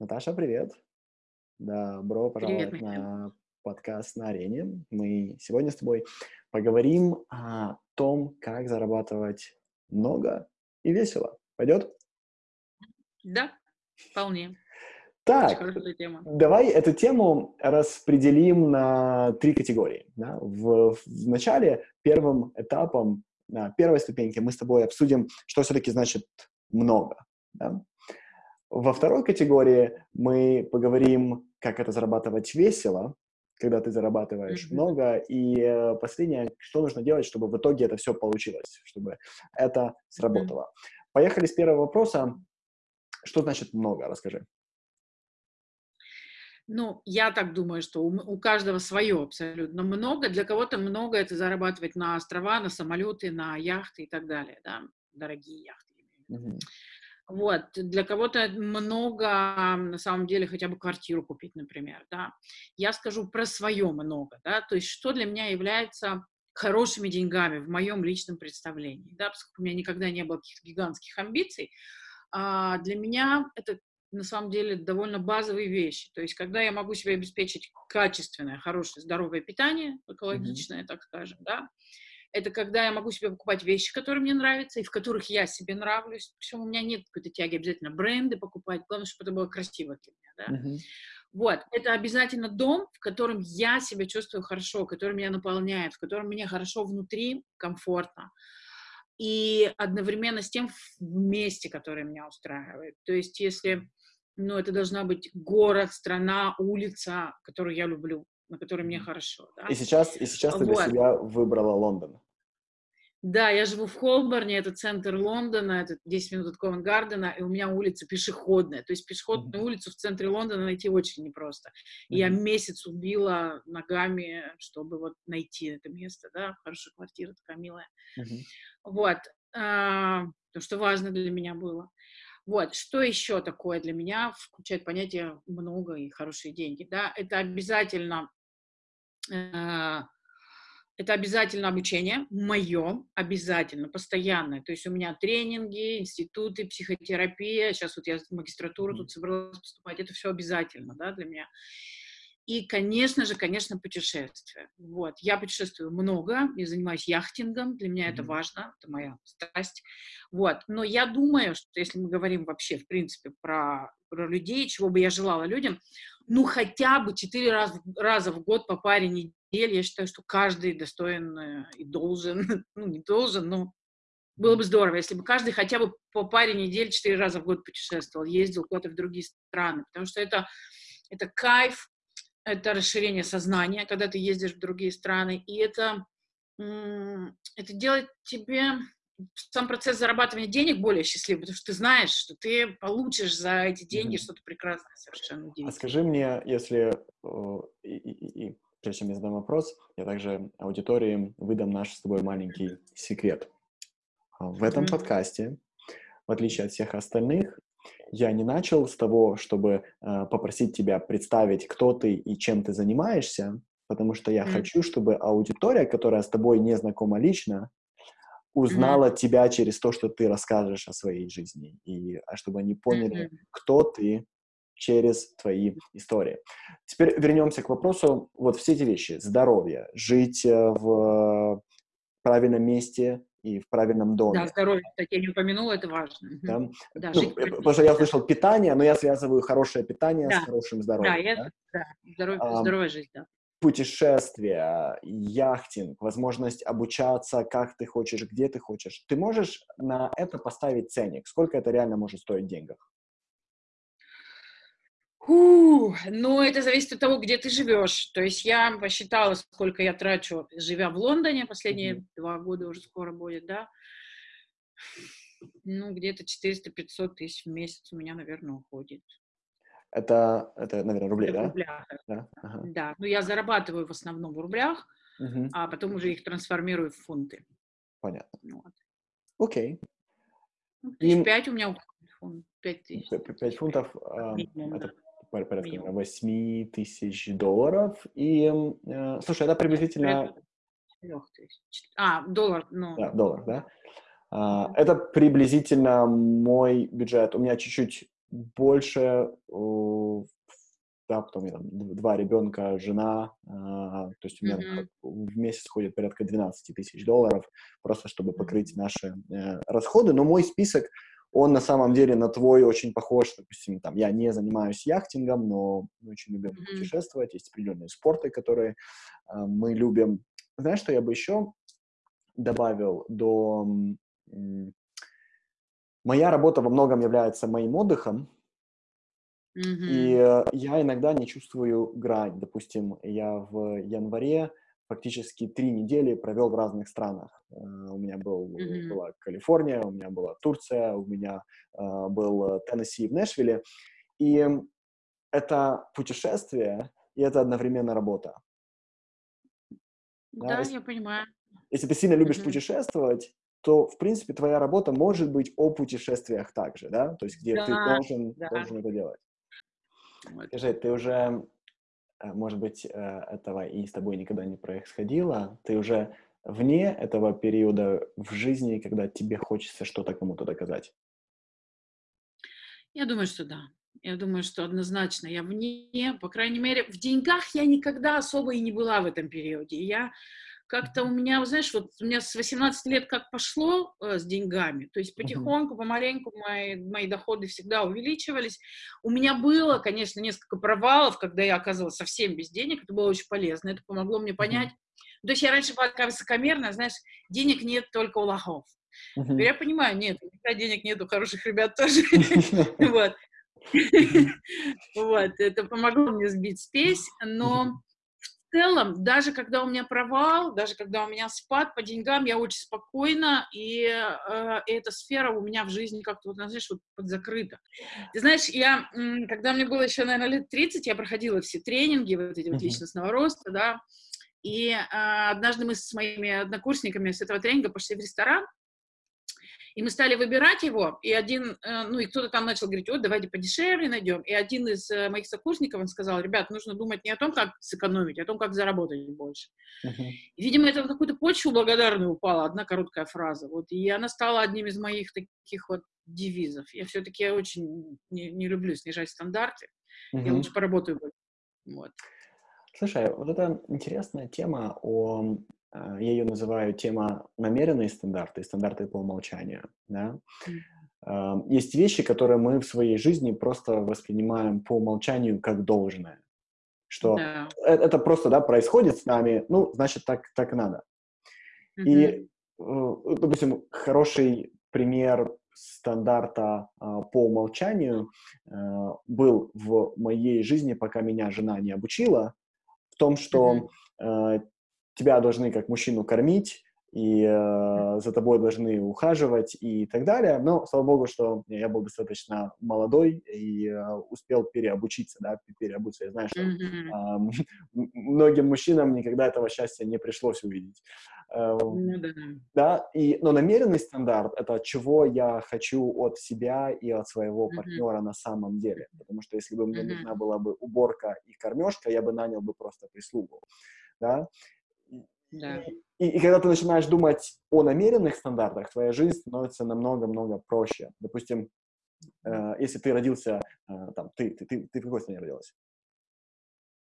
Наташа, привет. Добро пожаловать привет, на подкаст на арене. Мы сегодня с тобой поговорим о том, как зарабатывать много и весело. Пойдет? Да, вполне. Так, давай эту тему распределим на три категории. Да? В, в начале первым этапом, на первой ступеньке мы с тобой обсудим, что все-таки значит много. Да? Во второй категории мы поговорим, как это зарабатывать весело, когда ты зарабатываешь mm-hmm. много. И э, последнее, что нужно делать, чтобы в итоге это все получилось, чтобы это сработало. Mm-hmm. Поехали с первого вопроса. Что значит много? Расскажи. Ну, я так думаю, что у, у каждого свое абсолютно много. Для кого-то много это зарабатывать на острова, на самолеты, на яхты и так далее, да, дорогие яхты. Mm-hmm. Вот, для кого-то много, на самом деле, хотя бы квартиру купить, например, да. Я скажу про свое много, да, то есть что для меня является хорошими деньгами в моем личном представлении, да, поскольку у меня никогда не было каких-то гигантских амбиций, а для меня это на самом деле довольно базовые вещи. То есть, когда я могу себе обеспечить качественное, хорошее, здоровое питание, экологичное, mm-hmm. так скажем, да, это когда я могу себе покупать вещи, которые мне нравятся, и в которых я себе нравлюсь. Причем у меня нет какой-то тяги обязательно бренды покупать, главное, чтобы это было красиво для меня, да. Uh-huh. Вот, это обязательно дом, в котором я себя чувствую хорошо, который меня наполняет, в котором мне хорошо внутри, комфортно. И одновременно с тем в месте, которое меня устраивает. То есть, если, ну, это должна быть город, страна, улица, которую я люблю, на которой мне хорошо. Да? И сейчас, и сейчас ты для себя выбрала Лондон. Да, я живу в Холборне, это центр Лондона, это 10 минут от Ковенгардена, и у меня улица пешеходная. То есть пешеходную mm-hmm. улицу в центре Лондона найти очень непросто. Mm-hmm. я месяц убила ногами, чтобы вот найти это место, да, хорошая квартира такая милая. Mm-hmm. Вот, а, то, что важно для меня было. Вот, что еще такое для меня включает понятие много и хорошие деньги, да, это обязательно это обязательно обучение, мое, обязательно, постоянное. То есть у меня тренинги, институты, психотерапия. Сейчас вот я в магистратуру тут собралась поступать. Это все обязательно, да, для меня. И, конечно же, конечно, путешествия. Вот. Я путешествую много, я занимаюсь яхтингом, для меня mm-hmm. это важно, это моя страсть. Вот. Но я думаю, что если мы говорим вообще, в принципе, про, про людей, чего бы я желала людям, ну, хотя бы четыре раз, раза в год по паре недель, я считаю, что каждый достоин э, и должен, ну, не должен, но было бы здорово, если бы каждый хотя бы по паре недель четыре раза в год путешествовал, ездил куда-то в другие страны, потому что это, это кайф, это расширение сознания, когда ты ездишь в другие страны, и это, это делает тебе сам процесс зарабатывания денег более счастливый, потому что ты знаешь, что ты получишь за эти деньги mm-hmm. что-то прекрасное совершенно. А скажи мне, если, и, и, и прежде чем я задам вопрос, я также аудитории выдам наш с тобой маленький секрет. А, в этом mm-hmm. подкасте, в отличие от всех остальных, я не начал с того, чтобы э, попросить тебя представить, кто ты и чем ты занимаешься, потому что я mm-hmm. хочу, чтобы аудитория, которая с тобой не знакома лично, узнала mm-hmm. тебя через то, что ты расскажешь о своей жизни, и а чтобы они поняли, mm-hmm. кто ты через твои истории. Теперь вернемся к вопросу. Вот все эти вещи. Здоровье, жить э, в правильном месте, и в правильном доме. Да, здоровье, кстати, я не упомянула, это важно. Да? Да, ну, потому что я слышал питание, но я связываю хорошее питание да. с хорошим здоровьем. Да, да? да. Здоров... А, здоровая жизнь, да. Путешествия, яхтинг, возможность обучаться, как ты хочешь, где ты хочешь. Ты можешь на это поставить ценник? Сколько это реально может стоить в деньгах? Фу, ну, это зависит от того, где ты живешь. То есть я посчитала, сколько я трачу, живя в Лондоне, последние mm-hmm. два года уже скоро будет, да. Ну, где-то 400-500 тысяч в месяц у меня, наверное, уходит. Это, это наверное, рубли, да? В рублях. Да, ага. да. Ну, я зарабатываю в основном в рублях, угу. а потом уже их трансформирую в фунты. Понятно. Вот. Окей. Ну, тысяч пять у меня уходит. Пять тысяч. Пять фунтов, э, это порядка Минимум. 8 тысяч долларов. И, э, слушай, это приблизительно... А, доллар, ну... Да, доллар, да? Uh, это приблизительно мой бюджет. У меня чуть-чуть больше, uh, да, потом я там два ребенка, жена, uh, то есть у меня mm-hmm. в месяц ходит порядка 12 тысяч долларов, просто чтобы покрыть наши э, расходы. Но мой список он на самом деле на твой очень похож, допустим, там, я не занимаюсь яхтингом, но очень любим mm-hmm. путешествовать, есть определенные спорты, которые э, мы любим. Знаешь, что я бы еще добавил до... Моя работа во многом является моим отдыхом, mm-hmm. и э, я иногда не чувствую грань. Допустим, я в январе фактически три недели провел в разных странах. Uh, у меня был, mm-hmm. была Калифорния, у меня была Турция, у меня uh, был Теннесси в Нэшвилле. И это путешествие, и это одновременно работа. Да, да если, я понимаю. Если ты сильно любишь mm-hmm. путешествовать, то, в принципе, твоя работа может быть о путешествиях также, да? То есть где да, ты должен, да. должен это делать. Скажи, ты уже Э, может быть, э, этого и с тобой никогда не происходило, ты уже вне этого периода в жизни, когда тебе хочется что-то кому-то доказать? Я думаю, что да. Я думаю, что однозначно я вне, по крайней мере, в деньгах я никогда особо и не была в этом периоде. Я как-то у меня, знаешь, вот у меня с 18 лет как пошло э, с деньгами, то есть потихоньку, помаленьку мои, мои доходы всегда увеличивались. У меня было, конечно, несколько провалов, когда я оказывалась совсем без денег, это было очень полезно, это помогло мне понять. То есть я раньше была такая высокомерная, знаешь, денег нет только у лохов. Теперь я понимаю, нет, никогда денег нет у хороших ребят тоже. Вот. Вот, это помогло мне сбить спесь, но в целом, даже когда у меня провал, даже когда у меня спад по деньгам, я очень спокойна, и э, эта сфера у меня в жизни как-то, вот, знаешь, вот подзакрыта. Ты знаешь, я, когда мне было еще, наверное, лет 30, я проходила все тренинги, вот эти вот личностного роста, да, и э, однажды мы с моими однокурсниками с этого тренинга пошли в ресторан, и мы стали выбирать его, и один, э, ну, и кто-то там начал говорить, вот, давайте подешевле найдем. И один из э, моих сокурсников, он сказал, ребят, нужно думать не о том, как сэкономить, а о том, как заработать больше. Uh-huh. И, видимо, это в какую-то почву благодарную упала, одна короткая фраза. Вот, и она стала одним из моих таких вот девизов. Я все-таки очень не, не люблю снижать стандарты. Uh-huh. Я лучше поработаю. Вот. Слушай, вот это интересная тема о я ее называю тема намеренные стандарты, стандарты по умолчанию. Да? Есть вещи, которые мы в своей жизни просто воспринимаем по умолчанию как должное. Что yeah. это, это просто да, происходит с нами, ну, значит, так, так надо. Mm-hmm. И, э, допустим, хороший пример стандарта э, по умолчанию э, был в моей жизни, пока меня жена не обучила, в том, что mm-hmm тебя должны как мужчину кормить, и э, за тобой должны ухаживать и так далее. Но, слава богу, что я был достаточно молодой и э, успел переобучиться, да, переобуться. Я знаю, что э, многим мужчинам никогда этого счастья не пришлось увидеть. Э, mm-hmm. Да, и, но намеренный стандарт — это чего я хочу от себя и от своего партнера на самом деле. Потому что если бы мне нужна была бы уборка и кормежка, я бы нанял бы просто прислугу. Да? Да. И, и когда ты начинаешь думать о намеренных стандартах, твоя жизнь становится намного-много проще. Допустим, э, если ты родился, э, там, ты, ты, ты, ты в какой стране родилась?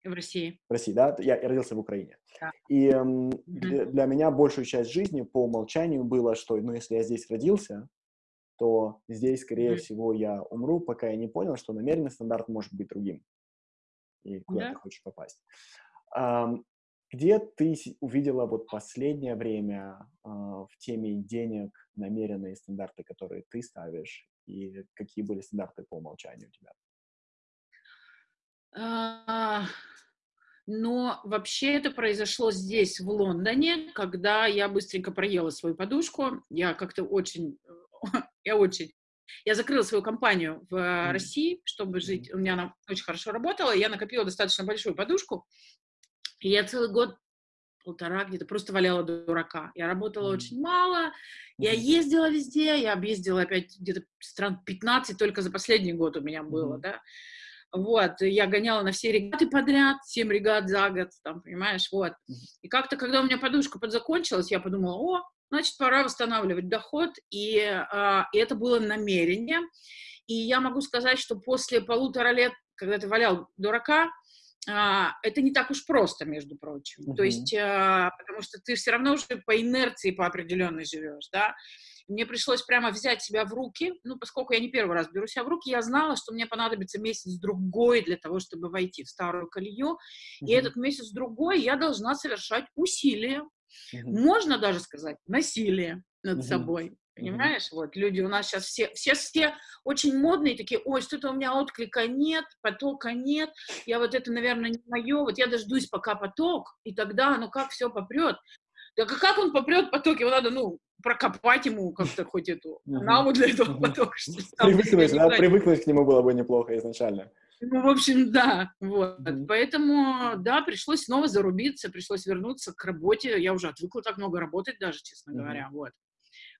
В России. В России, да? Я, я родился в Украине. Да. И э, mm-hmm. для, для меня большую часть жизни по умолчанию было, что, ну, если я здесь родился, то здесь, скорее mm-hmm. всего, я умру, пока я не понял, что намеренный стандарт может быть другим. И куда yeah. ты хочешь попасть. Um, где ты увидела вот последнее время э, в теме денег намеренные стандарты, которые ты ставишь, и какие были стандарты по умолчанию у тебя? А, но вообще это произошло здесь, в Лондоне, когда я быстренько проела свою подушку. Я как-то очень, я очень я закрыла свою компанию в. России, чтобы жить. У меня она очень хорошо работала. Я накопила достаточно большую подушку. И я целый год, полтора где-то просто валяла дурака. Я работала mm-hmm. очень мало, я ездила везде, я объездила опять где-то стран 15 только за последний год у меня было, mm-hmm. да. Вот, я гоняла на все регаты подряд, 7 регат за год, там, понимаешь, вот. И как-то, когда у меня подушка подзакончилась, я подумала, о, значит, пора восстанавливать доход, и, а, и это было намерение. И я могу сказать, что после полутора лет, когда ты валял дурака, это не так уж просто, между прочим. Uh-huh. То есть, а, потому что ты все равно уже по инерции по определенной живешь, да. Мне пришлось прямо взять себя в руки, ну, поскольку я не первый раз беру себя в руки, я знала, что мне понадобится месяц-другой для того, чтобы войти в старую колею, uh-huh. и этот месяц-другой я должна совершать усилия, uh-huh. можно даже сказать насилие над uh-huh. собой. Понимаешь, mm-hmm. вот люди у нас сейчас все, все, все очень модные, такие, ой, что-то у меня отклика нет, потока нет, я вот это, наверное, не мое, вот я дождусь, пока поток, и тогда, ну как все попрет. Да как он попрет поток, его надо, ну, прокопать ему как-то хоть эту наву для этого потока. Привыкнуть, да, привыкнуть к нему было бы неплохо изначально. Ну, в общем, да, вот. Mm-hmm. Поэтому, да, пришлось снова зарубиться, пришлось вернуться к работе. Я уже отвыкла так много работать даже, честно mm-hmm. говоря, вот.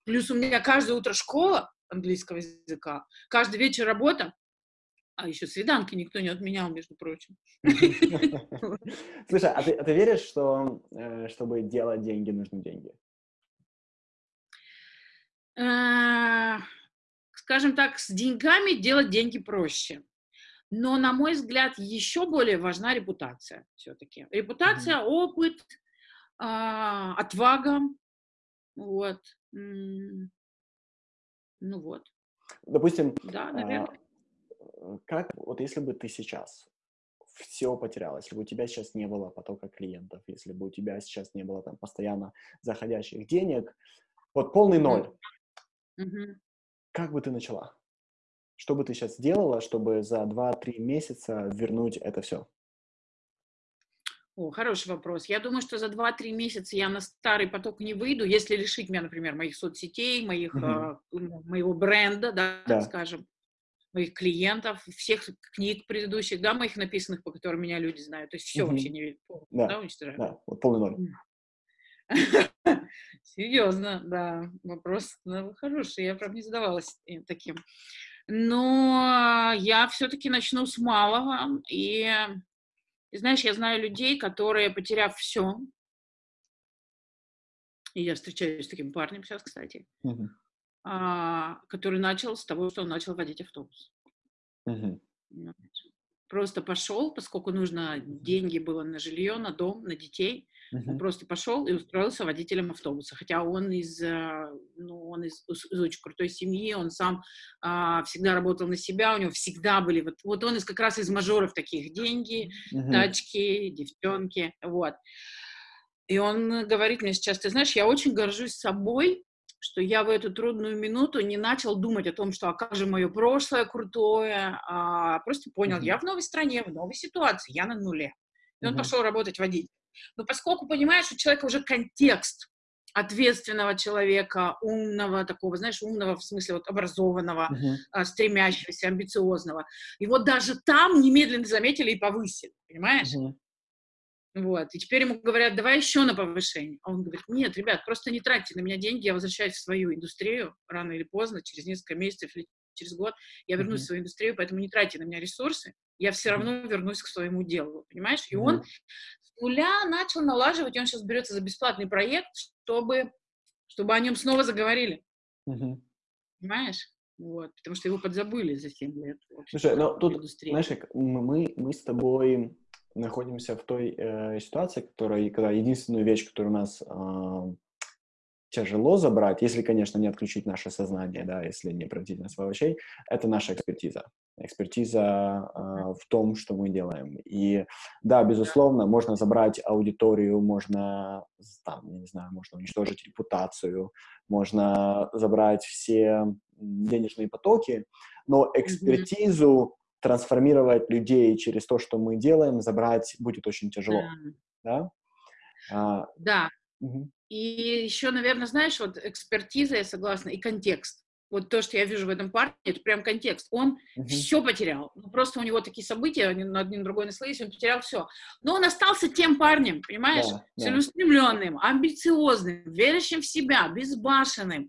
Плюс у меня каждое утро школа английского языка, каждый вечер работа, а еще свиданки никто не отменял, между прочим. Слушай, а ты, а ты веришь, что э, чтобы делать деньги, нужны деньги? Э, скажем так, с деньгами делать деньги проще. Но, на мой взгляд, еще более важна репутация все-таки. Репутация, mm-hmm. опыт, а, отвага. Вот. Ну вот. Допустим, да, наверное. А, как, вот если бы ты сейчас все потерял, если бы у тебя сейчас не было потока клиентов, если бы у тебя сейчас не было там постоянно заходящих денег, вот полный ноль, mm-hmm. как бы ты начала? Что бы ты сейчас сделала, чтобы за 2-3 месяца вернуть это все? О, хороший вопрос. Я думаю, что за 2-3 месяца я на старый поток не выйду, если лишить меня, например, моих соцсетей, моих, mm-hmm. э, моего бренда, да, да. скажем, моих клиентов, всех книг предыдущих, да, моих написанных, по которым меня люди знают. То есть все mm-hmm. вообще не да, да, уничтожаю. Да, вот полный ноль. Серьезно, да. Вопрос ну, хороший, я, правда, не задавалась таким. Но я все-таки начну с малого, и и знаешь, я знаю людей, которые, потеряв все, и я встречаюсь с таким парнем сейчас, кстати, uh-huh. а, который начал с того, что он начал водить автобус. Uh-huh. Просто пошел, поскольку нужно деньги было на жилье, на дом, на детей. Uh-huh. Он просто пошел и устроился водителем автобуса. Хотя он из, э, ну, он из, из очень крутой семьи, он сам а, всегда работал на себя, у него всегда были, вот, вот он из, как раз из мажоров таких, деньги, uh-huh. тачки, девчонки, вот. И он говорит мне сейчас, ты знаешь, я очень горжусь собой, что я в эту трудную минуту не начал думать о том, что а как же мое прошлое крутое, а просто понял, uh-huh. я в новой стране, в новой ситуации, я на нуле. И uh-huh. он пошел работать водителем. Но поскольку, понимаешь, у человека уже контекст ответственного человека, умного такого, знаешь, умного в смысле вот образованного, uh-huh. стремящегося, амбициозного. Его даже там немедленно заметили и повысили, понимаешь? Uh-huh. Вот, и теперь ему говорят, давай еще на повышение. А он говорит, нет, ребят, просто не тратьте на меня деньги, я возвращаюсь в свою индустрию рано или поздно, через несколько месяцев или через год я вернусь uh-huh. в свою индустрию, поэтому не тратьте на меня ресурсы, я все равно вернусь к своему делу, понимаешь? И uh-huh. он нуля начал налаживать, он сейчас берется за бесплатный проект, чтобы, чтобы о нем снова заговорили. Угу. Понимаешь? Вот, потому что его подзабыли за 7 лет. Слушай, но тут, индустрии. знаешь, мы, мы с тобой находимся в той э, ситуации, которая, когда единственную вещь, которая у нас э, тяжело забрать, если, конечно, не отключить наше сознание, да, если не превратить нас в овощей, это наша экспертиза. Экспертиза э, в том, что мы делаем. И да, безусловно, можно забрать аудиторию, можно, там, не знаю, можно уничтожить репутацию, можно забрать все денежные потоки, но экспертизу трансформировать людей через то, что мы делаем, забрать будет очень тяжело. Да? А, да. Угу. И еще, наверное, знаешь, вот экспертиза, я согласна, и контекст. Вот то, что я вижу в этом парне, это прям контекст. Он uh-huh. все потерял. Ну, просто у него такие события, они на один другой наслоились, он потерял все. Но он остался тем парнем, понимаешь? Yeah, yeah. Целеустремленным, амбициозным, верящим в себя, безбашенным.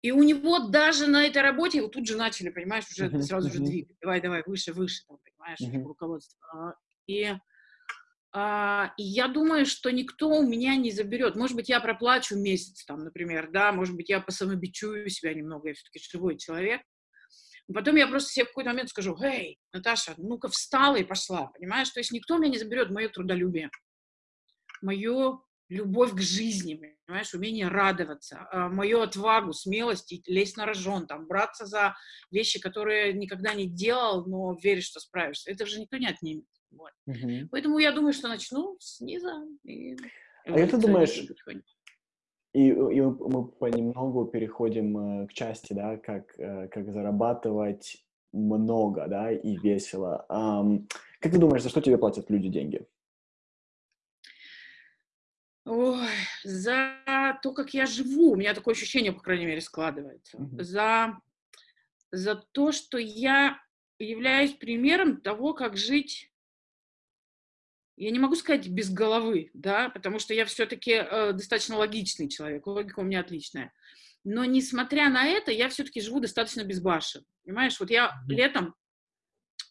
И у него даже на этой работе, его тут же начали, понимаешь, уже uh-huh, сразу uh-huh. же двигать. Давай, давай, выше, выше, там, понимаешь, uh-huh. руководство. И А, и я думаю, что никто у меня не заберет. Может быть, я проплачу месяц, там, например, да, может быть, я посамобичую себя немного, я все-таки живой человек. Потом я просто себе в какой-то момент скажу, эй, Наташа, ну-ка встала и пошла, понимаешь? То есть никто меня не заберет мое трудолюбие, мою любовь к жизни, понимаешь, умение радоваться, а, мою отвагу, смелость, лезть на рожон, там, браться за вещи, которые никогда не делал, но веришь, что справишься. Это же никто не отнимет. Вот. Угу. Поэтому я думаю, что начну снизу. И... А как ты думаешь, и, и мы понемногу переходим э, к части, да, как, э, как зарабатывать много, да, и весело. Um, как ты думаешь, за что тебе платят люди деньги? Ой, за то, как я живу. У меня такое ощущение, по крайней мере, складывается. Mm-hmm. За, за то, что я являюсь примером того, как жить я не могу сказать без головы, да, потому что я все-таки э, достаточно логичный человек, логика у меня отличная. Но несмотря на это, я все-таки живу достаточно безбашен. Понимаешь, вот я летом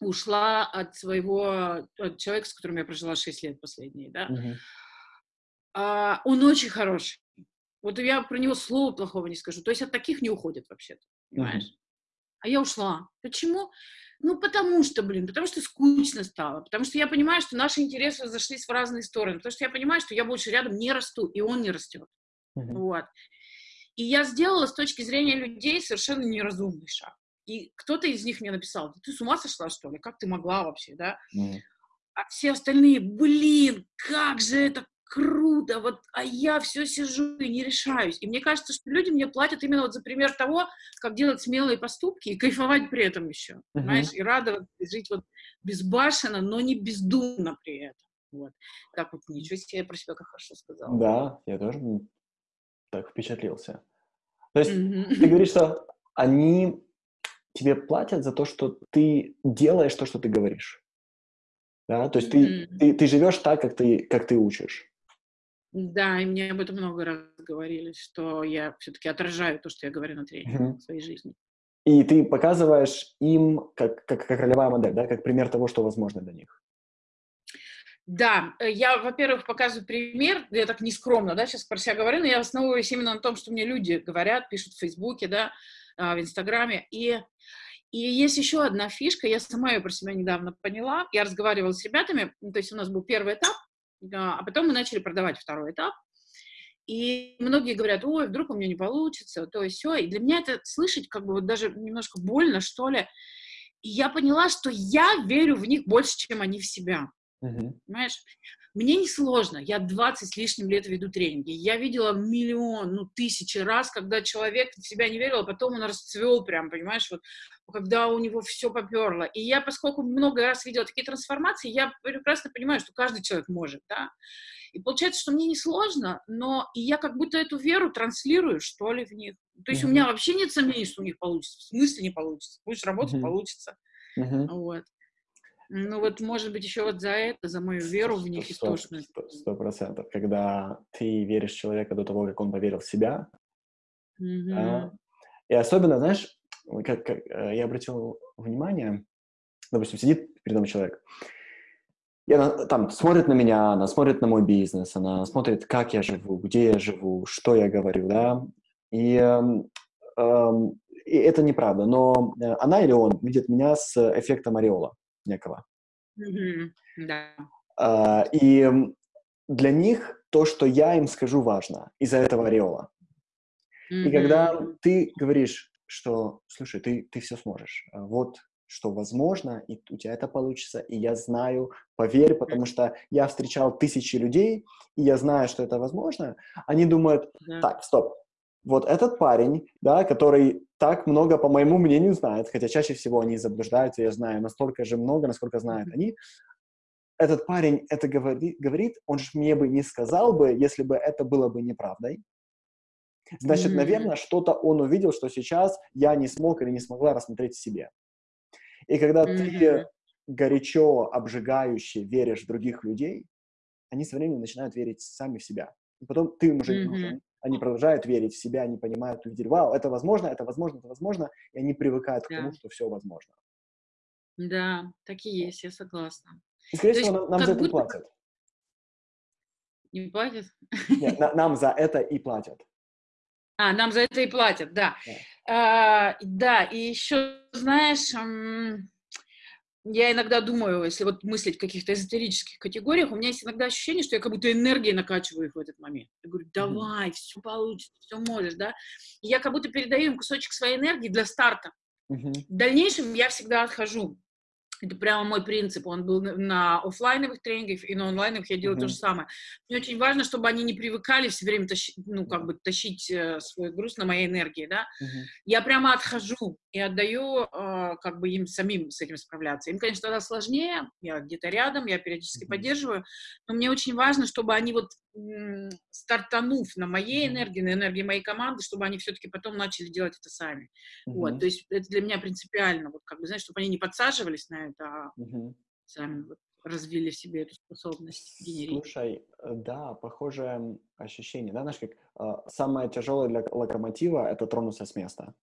ушла от своего от человека, с которым я прожила 6 лет последние, да. Mm-hmm. А, он очень хороший. Вот я про него слова плохого не скажу. То есть от таких не уходят вообще-то, понимаешь? Mm-hmm. А я ушла. Почему? Ну, потому что, блин, потому что скучно стало, потому что я понимаю, что наши интересы разошлись в разные стороны, потому что я понимаю, что я больше рядом не расту, и он не растет. Uh-huh. Вот. И я сделала с точки зрения людей совершенно неразумный шаг. И кто-то из них мне написал, ты с ума сошла, что ли? Как ты могла вообще, да? Uh-huh. А все остальные, блин, как же это круто, вот, а я все сижу и не решаюсь. И мне кажется, что люди мне платят именно вот за пример того, как делать смелые поступки и кайфовать при этом еще, uh-huh. понимаешь, и радоваться, и жить вот безбашенно, но не бездумно при этом. Вот. Так вот, ничего себе, я про себя как хорошо сказала. Да, я тоже так впечатлился. То есть mm-hmm. ты говоришь, что они тебе платят за то, что ты делаешь то, что ты говоришь. Да, то есть mm-hmm. ты, ты, ты живешь так, как ты, как ты учишь. Да, и мне об этом много раз говорили, что я все-таки отражаю то, что я говорю на тренингах mm-hmm. в своей жизни. И ты показываешь им как, как, как ролевая модель, да, как пример того, что возможно для них. Да, э, я, во-первых, показываю пример, я так нескромно, да, сейчас про себя говорю, но я основываюсь именно на том, что мне люди говорят, пишут в Фейсбуке, да, а, в Инстаграме, и, и есть еще одна фишка, я сама ее про себя недавно поняла, я разговаривала с ребятами, то есть у нас был первый этап, а потом мы начали продавать второй этап. И многие говорят, ой, вдруг у меня не получится, то есть все. И для меня это слышать как бы вот даже немножко больно, что ли. И я поняла, что я верю в них больше, чем они в себя. Uh-huh. Понимаешь? Мне не сложно, я 20 с лишним лет веду тренинги. Я видела миллион, ну, тысячи раз, когда человек в себя не верил, а потом он расцвел прям, понимаешь, вот, когда у него все поперло. И я, поскольку много раз видела такие трансформации, я прекрасно понимаю, что каждый человек может, да. И получается, что мне не сложно, но и я как будто эту веру транслирую, что ли, в них. То есть mm-hmm. у меня вообще нет сомнений, что у них получится. В смысле не получится? Будешь работать, mm-hmm. получится. Mm-hmm. Вот. Ну вот, может быть, еще вот за это, за мою веру в них истошную. Сто процентов. Когда ты веришь в человека до того, как он поверил в себя. Mm-hmm. Да? И особенно, знаешь, как, как э, я обратил внимание, допустим, сидит передо мной человек, и она там смотрит на меня, она смотрит на мой бизнес, она смотрит, как я живу, где я живу, что я говорю, да, и, эм, эм, и это неправда, но э, она или он видит меня с эффектом ореола некого. Mm-hmm. Да. А, и для них то, что я им скажу, важно из-за этого ореола. Mm-hmm. И когда ты говоришь, что, слушай, ты, ты все сможешь, а вот что возможно, и у тебя это получится, и я знаю, поверь, потому что я встречал тысячи людей, и я знаю, что это возможно, они думают, так, стоп, вот этот парень, да, который так много, по моему мнению, знает, хотя чаще всего они заблуждаются, я знаю настолько же много, насколько знают они, этот парень это говорит, говорит, он же мне бы не сказал бы, если бы это было бы неправдой. Значит, mm-hmm. наверное, что-то он увидел, что сейчас я не смог или не смогла рассмотреть в себе. И когда mm-hmm. ты горячо, обжигающе веришь в других людей, они со временем начинают верить сами в себя. И потом ты им уже mm-hmm. не нужен, они продолжают верить в себя, они понимают, увидели, вау, это возможно, это возможно, это возможно, и они привыкают да. к тому, что все возможно. Да, так и есть, я согласна. И, скорее всего, нам, нам за это будто... платят. Не платят? Нет, на- нам за это и платят. А, нам за это и платят, да. Да. А, да, и еще, знаешь, я иногда думаю, если вот мыслить в каких-то эзотерических категориях, у меня есть иногда ощущение, что я как будто энергией накачиваю их в этот момент. Я говорю, давай, все получится, все можешь, да. И я как будто передаю им кусочек своей энергии для старта. Мгм. В дальнейшем я всегда отхожу. Это прямо мой принцип. Он был на- оффлайновых тренингах и на онлайновых я делаю то Мгм. же самое. Мне очень важно, чтобы они не привыкали все время тащить, ну, как бы тащить э, свой груз на моей энергии, да. Мгм. Я прямо отхожу и отдаю, э, как бы им самим с этим справляться. Им, конечно, тогда сложнее, я где-то рядом, я периодически Мгм. поддерживаю, но мне очень важно, чтобы они вот стартанув на моей энергии, на энергии моей команды, чтобы они все-таки потом начали делать это сами. Вот, Мгм. то есть это для меня принципиально, вот как бы, знаешь, чтобы они не подсаживались на это, а Мгм. сами вот развили в себе эту способность генерить. Слушай, э, да, похожее ощущение, да, знаешь, как а, самое тяжелое для локомотива это тронуться с места,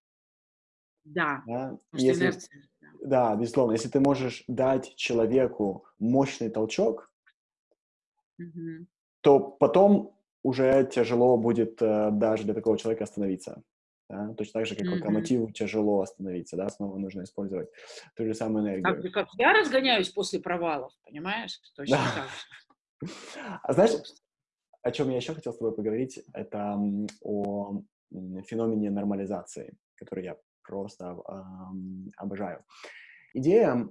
Да, да. Если, инерция. да. да, безусловно, если ты можешь дать человеку мощный толчок. То потом уже тяжело будет э, даже для такого человека остановиться. Да? Точно так же, как Мгм. локомотиву тяжело остановиться, да, снова нужно использовать ту же самую энергию. же, как я разгоняюсь после провалов, понимаешь? Точно Да. так же. А знаешь, о чем я еще хотел с тобой поговорить, это о феномене нормализации, который я просто ам, обожаю. Идея,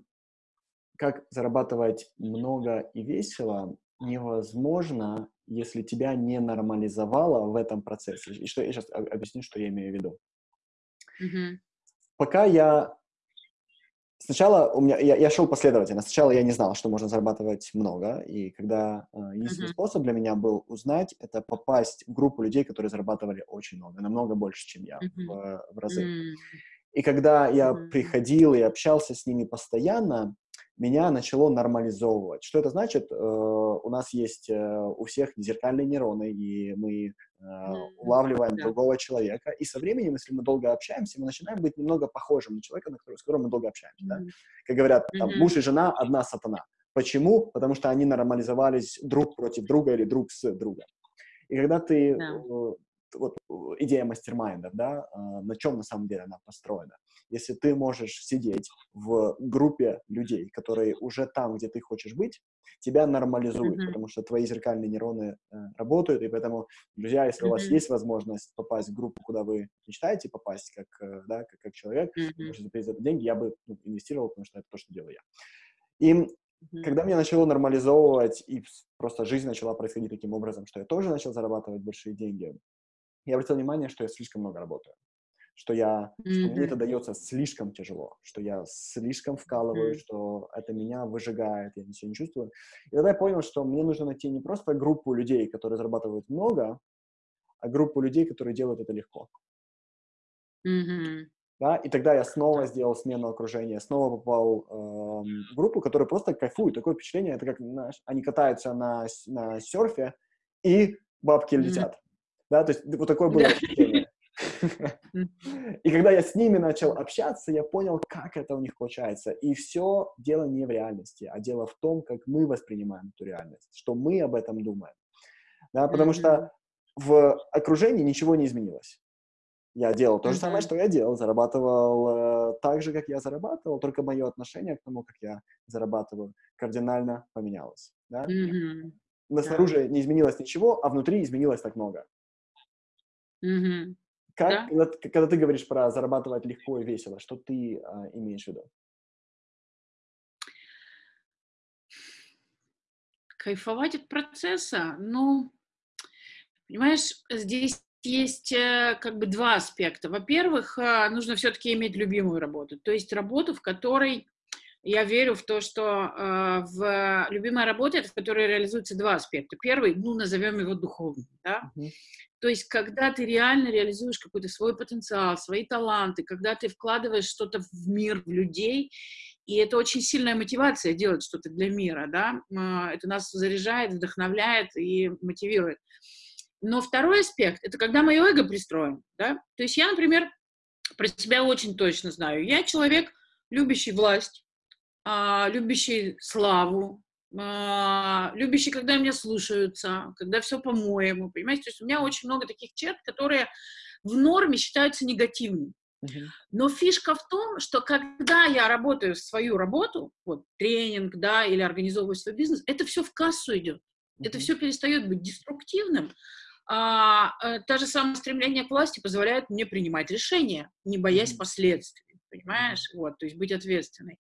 как зарабатывать много и весело, невозможно, если тебя не нормализовало в этом процессе. И что я сейчас объясню, что я имею в виду. Мгм. Пока я Сначала у меня, я, я шел последовательно. Сначала я не знал, что можно зарабатывать много, и когда э, единственный Мгм. способ для меня был узнать, это попасть в группу людей, которые зарабатывали очень много, намного больше, чем я, Мгм. в, в разы. М. И когда я Мгм. приходил и общался с ними постоянно, меня начало нормализовывать. Что это значит? Э, у нас есть э, у всех зеркальные нейроны, и мы э, улавливаем Да. другого человека. И со временем, если мы долго общаемся, мы начинаем быть немного похожим на человека, на которого, с которым мы долго общаемся. да? Мгм. Как говорят, там, Мгм. муж и жена — одна сатана. Почему? Потому что они нормализовались друг против друга или друг с другом. И когда ты... Да. Вот идея мастер-майндов, да, э, на чем на самом деле она построена? Если ты можешь сидеть в группе людей, которые уже там, где ты хочешь быть, тебя нормализуют, Мгм. потому что твои зеркальные нейроны э, работают, и поэтому, друзья, если у вас есть возможность попасть в группу, куда вы мечтаете попасть, как, э, да, как, как человек, Мгм. можете заплатить за это деньги, я бы ну, инвестировал, потому что это то, что делаю я. И Мгм. когда меня начало нормализовывать, и просто жизнь начала происходить таким образом, что я тоже начал зарабатывать большие деньги, я обратил внимание, что я слишком много работаю, что, я, что мне это дается слишком тяжело, что я слишком вкалываю, что это меня выжигает, я ничего не чувствую. И тогда я понял, что мне нужно найти не просто группу людей, которые зарабатывают много, а группу людей, которые делают это легко. Да? И тогда я снова сделал смену окружения, снова попал эм, в группу, которая просто кайфует. Такое впечатление, это как, знаешь, они катаются на, на серфе, и бабки летят. Да, то есть вот такое было ощущение. И когда я с ними начал общаться, я понял, как это у них получается. И все дело не в реальности, а дело в том, как мы воспринимаем эту реальность, что мы об этом думаем. Да, потому что в окружении ничего не изменилось. Я делал то же самое, что я делал, зарабатывал э, так же, как я зарабатывал, только мое отношение к тому, как я зарабатываю, кардинально поменялось. Да? Мгм. Но снаружи не изменилось ничего, а внутри изменилось так много. Как, Да. когда, когда ты говоришь про зарабатывать легко и весело, что ты а, имеешь в виду? Кайфовать от процесса, ну, понимаешь, здесь есть э, как бы два аспекта. Во-первых, э, нужно все-таки иметь любимую работу, то есть работу, в которой я верю в то, что э, в любимой работе, это в которой реализуются два аспекта. Первый, ну, назовем его духовным, да, Мгм. То есть, когда ты реально реализуешь какой-то свой потенциал, свои таланты, когда ты вкладываешь что-то в мир, в людей, и это очень сильная мотивация делать что-то для мира, да, А, это нас заряжает, вдохновляет и мотивирует. Но второй аспект — это когда мое эго пристроен, да, то есть я, например, про себя очень точно знаю, я человек, любящий власть, а, любящий славу, любящий, когда меня слушаются, когда все по-моему, понимаете? То есть у меня очень много таких черт, которые в норме считаются негативными. Но фишка в том, что когда я работаю свою работу, вот тренинг, да, или организовываю свой бизнес, это все в кассу идет. Это все перестает быть деструктивным. А, а, та же самое стремление к власти позволяет мне принимать решения, не боясь последствий понимаешь, вот, то есть быть ответственной.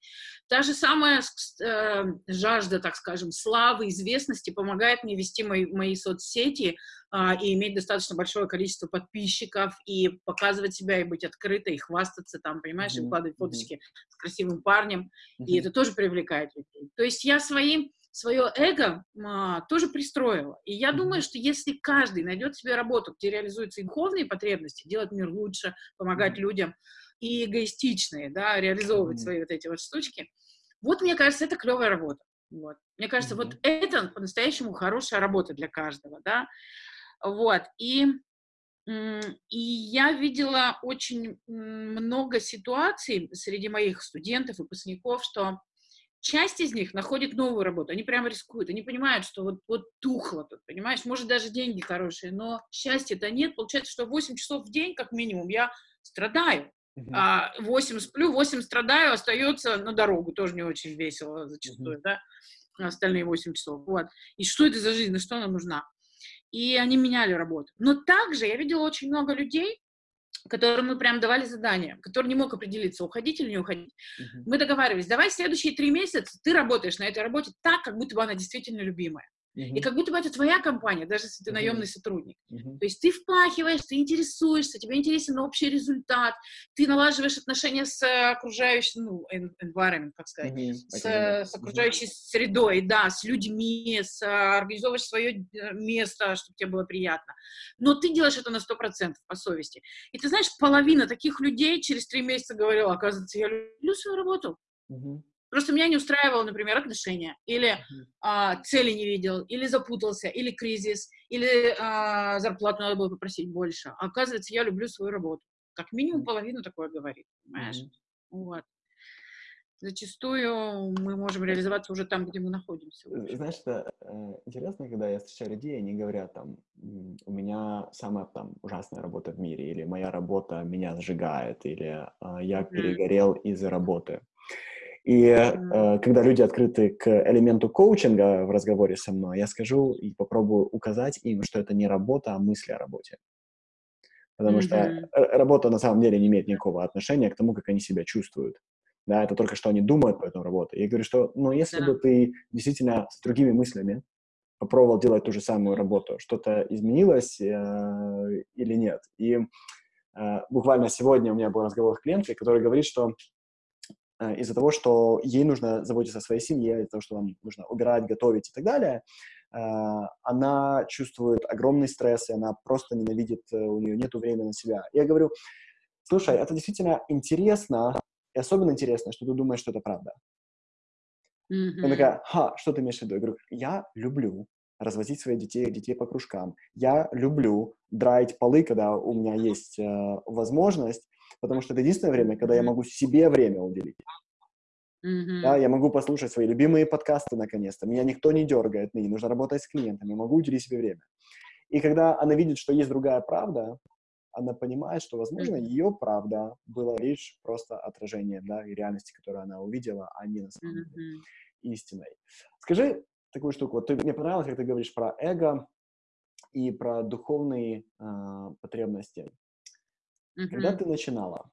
Та же самая э, жажда, так скажем, славы, известности помогает мне вести мои, мои соцсети э, и иметь достаточно большое количество подписчиков, и показывать себя, и быть открытой, и хвастаться там, понимаешь, mm-hmm. и вкладывать фоточки mm-hmm. с красивым парнем, mm-hmm. и это тоже привлекает людей. То есть я своим свое эго а, тоже пристроила. И я думаю, что если каждый найдет себе работу, где реализуются духовные потребности, делать мир лучше, помогать mm-hmm. людям, и эгоистичные, да, реализовывать mm-hmm. свои вот эти вот штучки. Вот, мне кажется, это клевая работа. Вот. Мне кажется, mm-hmm. вот это по-настоящему хорошая работа для каждого, да. Вот. И, и я видела очень много ситуаций среди моих студентов и выпускников, что часть из них находит новую работу, они прямо рискуют, они понимают, что вот, вот тухло тут, понимаешь, может даже деньги хорошие, но счастья-то нет, получается, что 8 часов в день, как минимум, я страдаю, Uh-huh. А 8 сплю, 8 страдаю, остается на дорогу, тоже не очень весело зачастую, uh-huh. да, остальные 8 часов, вот. И что это за жизнь, на что она нужна? И они меняли работу. Но также я видела очень много людей, которым мы прям давали задания, который не мог определиться, уходить или не уходить. Uh-huh. Мы договаривались, давай следующие три месяца ты работаешь на этой работе так, как будто бы она действительно любимая. Uh-huh. И как будто бы это твоя компания, даже если ты uh-huh. наемный сотрудник. Uh-huh. То есть ты впахиваешь, ты интересуешься, тебе интересен общий результат, ты налаживаешь отношения с окружающим, ну, environment, как сказать, uh-huh. с, с окружающей uh-huh. средой, да, с людьми, с, организовываешь свое э, место, чтобы тебе было приятно. Но ты делаешь это на 100% по совести. И ты знаешь, половина таких людей через три месяца говорила, оказывается, я люблю свою работу. Uh-huh. Просто меня не устраивало, например, отношения, или а, цели не видел, или запутался, или кризис, или а, зарплату надо было попросить больше. А оказывается, я люблю свою работу. Как минимум половину такое говорит, понимаешь? Mm-hmm. Вот. Зачастую мы можем реализоваться уже там, где мы находимся. Лучше. Знаешь, это э, интересно, когда я встречаю людей, они говорят там, у меня самая там ужасная работа в мире, или моя работа меня сжигает, или э, я перегорел mm-hmm. из-за работы. И э, когда люди открыты к элементу коучинга в разговоре со мной, я скажу и попробую указать им, что это не работа, а мысли о работе. Потому mm-hmm. что работа на самом деле не имеет никакого отношения к тому, как они себя чувствуют. Да, это только что они думают по этому работе. Я говорю, что, ну, если yeah. бы ты действительно с другими мыслями попробовал делать ту же самую работу, что-то изменилось э, или нет. И э, буквально сегодня у меня был разговор с клиенткой, который говорит, что Э, из-за того, что ей нужно заботиться о своей семье, из-за того, что вам нужно убирать, готовить и так далее, э, она чувствует огромный стресс, и она просто ненавидит, э, у нее нет времени на себя. Я говорю, слушай, это действительно интересно, и особенно интересно, что ты думаешь, что это правда. Mm-hmm. Она такая, ха, что ты имеешь в виду? Я говорю, я люблю развозить своих детей, детей по кружкам. Я люблю драить полы, когда у меня есть э, возможность, потому что это единственное время, когда я могу себе время уделить. Mm-hmm. Да, я могу послушать свои любимые подкасты наконец-то. Меня никто не дергает, мне не нужно работать с клиентами, я могу уделить себе время. И когда она видит, что есть другая правда, она понимает, что, возможно, ее правда была лишь просто отражение да, и реальности, которую она увидела, а не на самом деле mm-hmm. истиной. Скажи такую штуку. Вот ты, мне понравилось, как ты говоришь про эго и про духовные э, потребности. Mm-hmm. Когда ты начинала,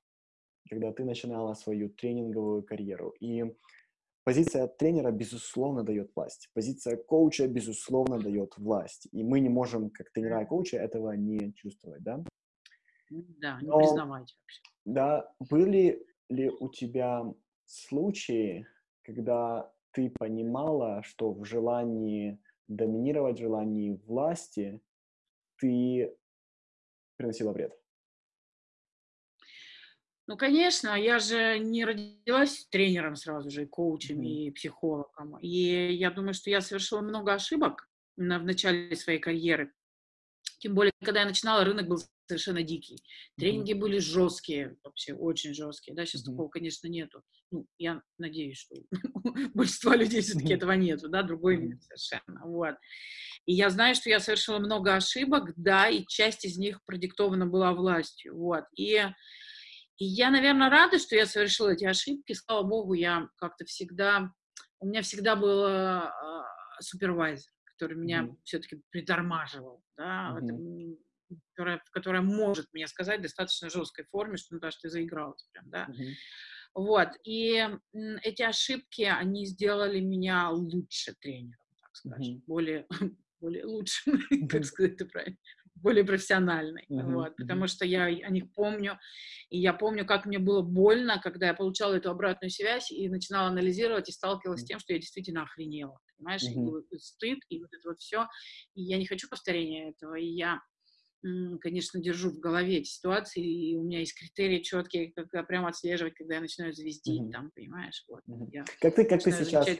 когда ты начинала свою тренинговую карьеру, и позиция тренера, безусловно, дает власть, позиция коуча, безусловно, дает власть, и мы не можем, как тренера и коучи, этого не чувствовать, да? Да, не Но, признавать вообще. Да, были ли у тебя случаи, когда ты понимала, что в желании доминировать, в желании власти ты приносила вред? Ну, конечно, я же не родилась тренером сразу же, и коучем, и психологом. И я думаю, что я совершила много ошибок на, в начале своей карьеры. Тем более, когда я начинала, рынок был совершенно дикий. Тренинги mm-hmm. были жесткие, вообще очень жесткие. Да, сейчас mm-hmm. такого, конечно, нету. Ну, я надеюсь, что большинство людей все-таки этого нету, да, другой мир совершенно. Вот. И я знаю, что я совершила много ошибок, да, и часть из них продиктована была властью. Вот. И, и я, наверное, рада, что я совершила эти ошибки. Слава богу, я как-то всегда... У меня всегда был э, супервайзер который меня mm-hmm. все-таки притормаживал, да, mm-hmm. это, которая, которая может мне сказать в достаточно жесткой форме, что ну, даже ты заигралась прям, да. Mm-hmm. Вот, и эти ошибки, они сделали меня лучше тренером, так скажем, mm-hmm. более, более лучшим, как сказать это правильно, более профессиональной, uh-huh, вот, uh-huh. потому что я о них помню, и я помню, как мне было больно, когда я получала эту обратную связь и начинала анализировать и сталкивалась uh-huh. с тем, что я действительно охренела, понимаешь, uh-huh. и, и стыд, и вот это вот все, и я не хочу повторения этого, и я конечно, держу в голове эти ситуации, и у меня есть критерии четкие, как я прям отслеживать, когда я начинаю звездить, mm-hmm. там, понимаешь, вот. Mm-hmm. Я как ты, как ты сейчас, э,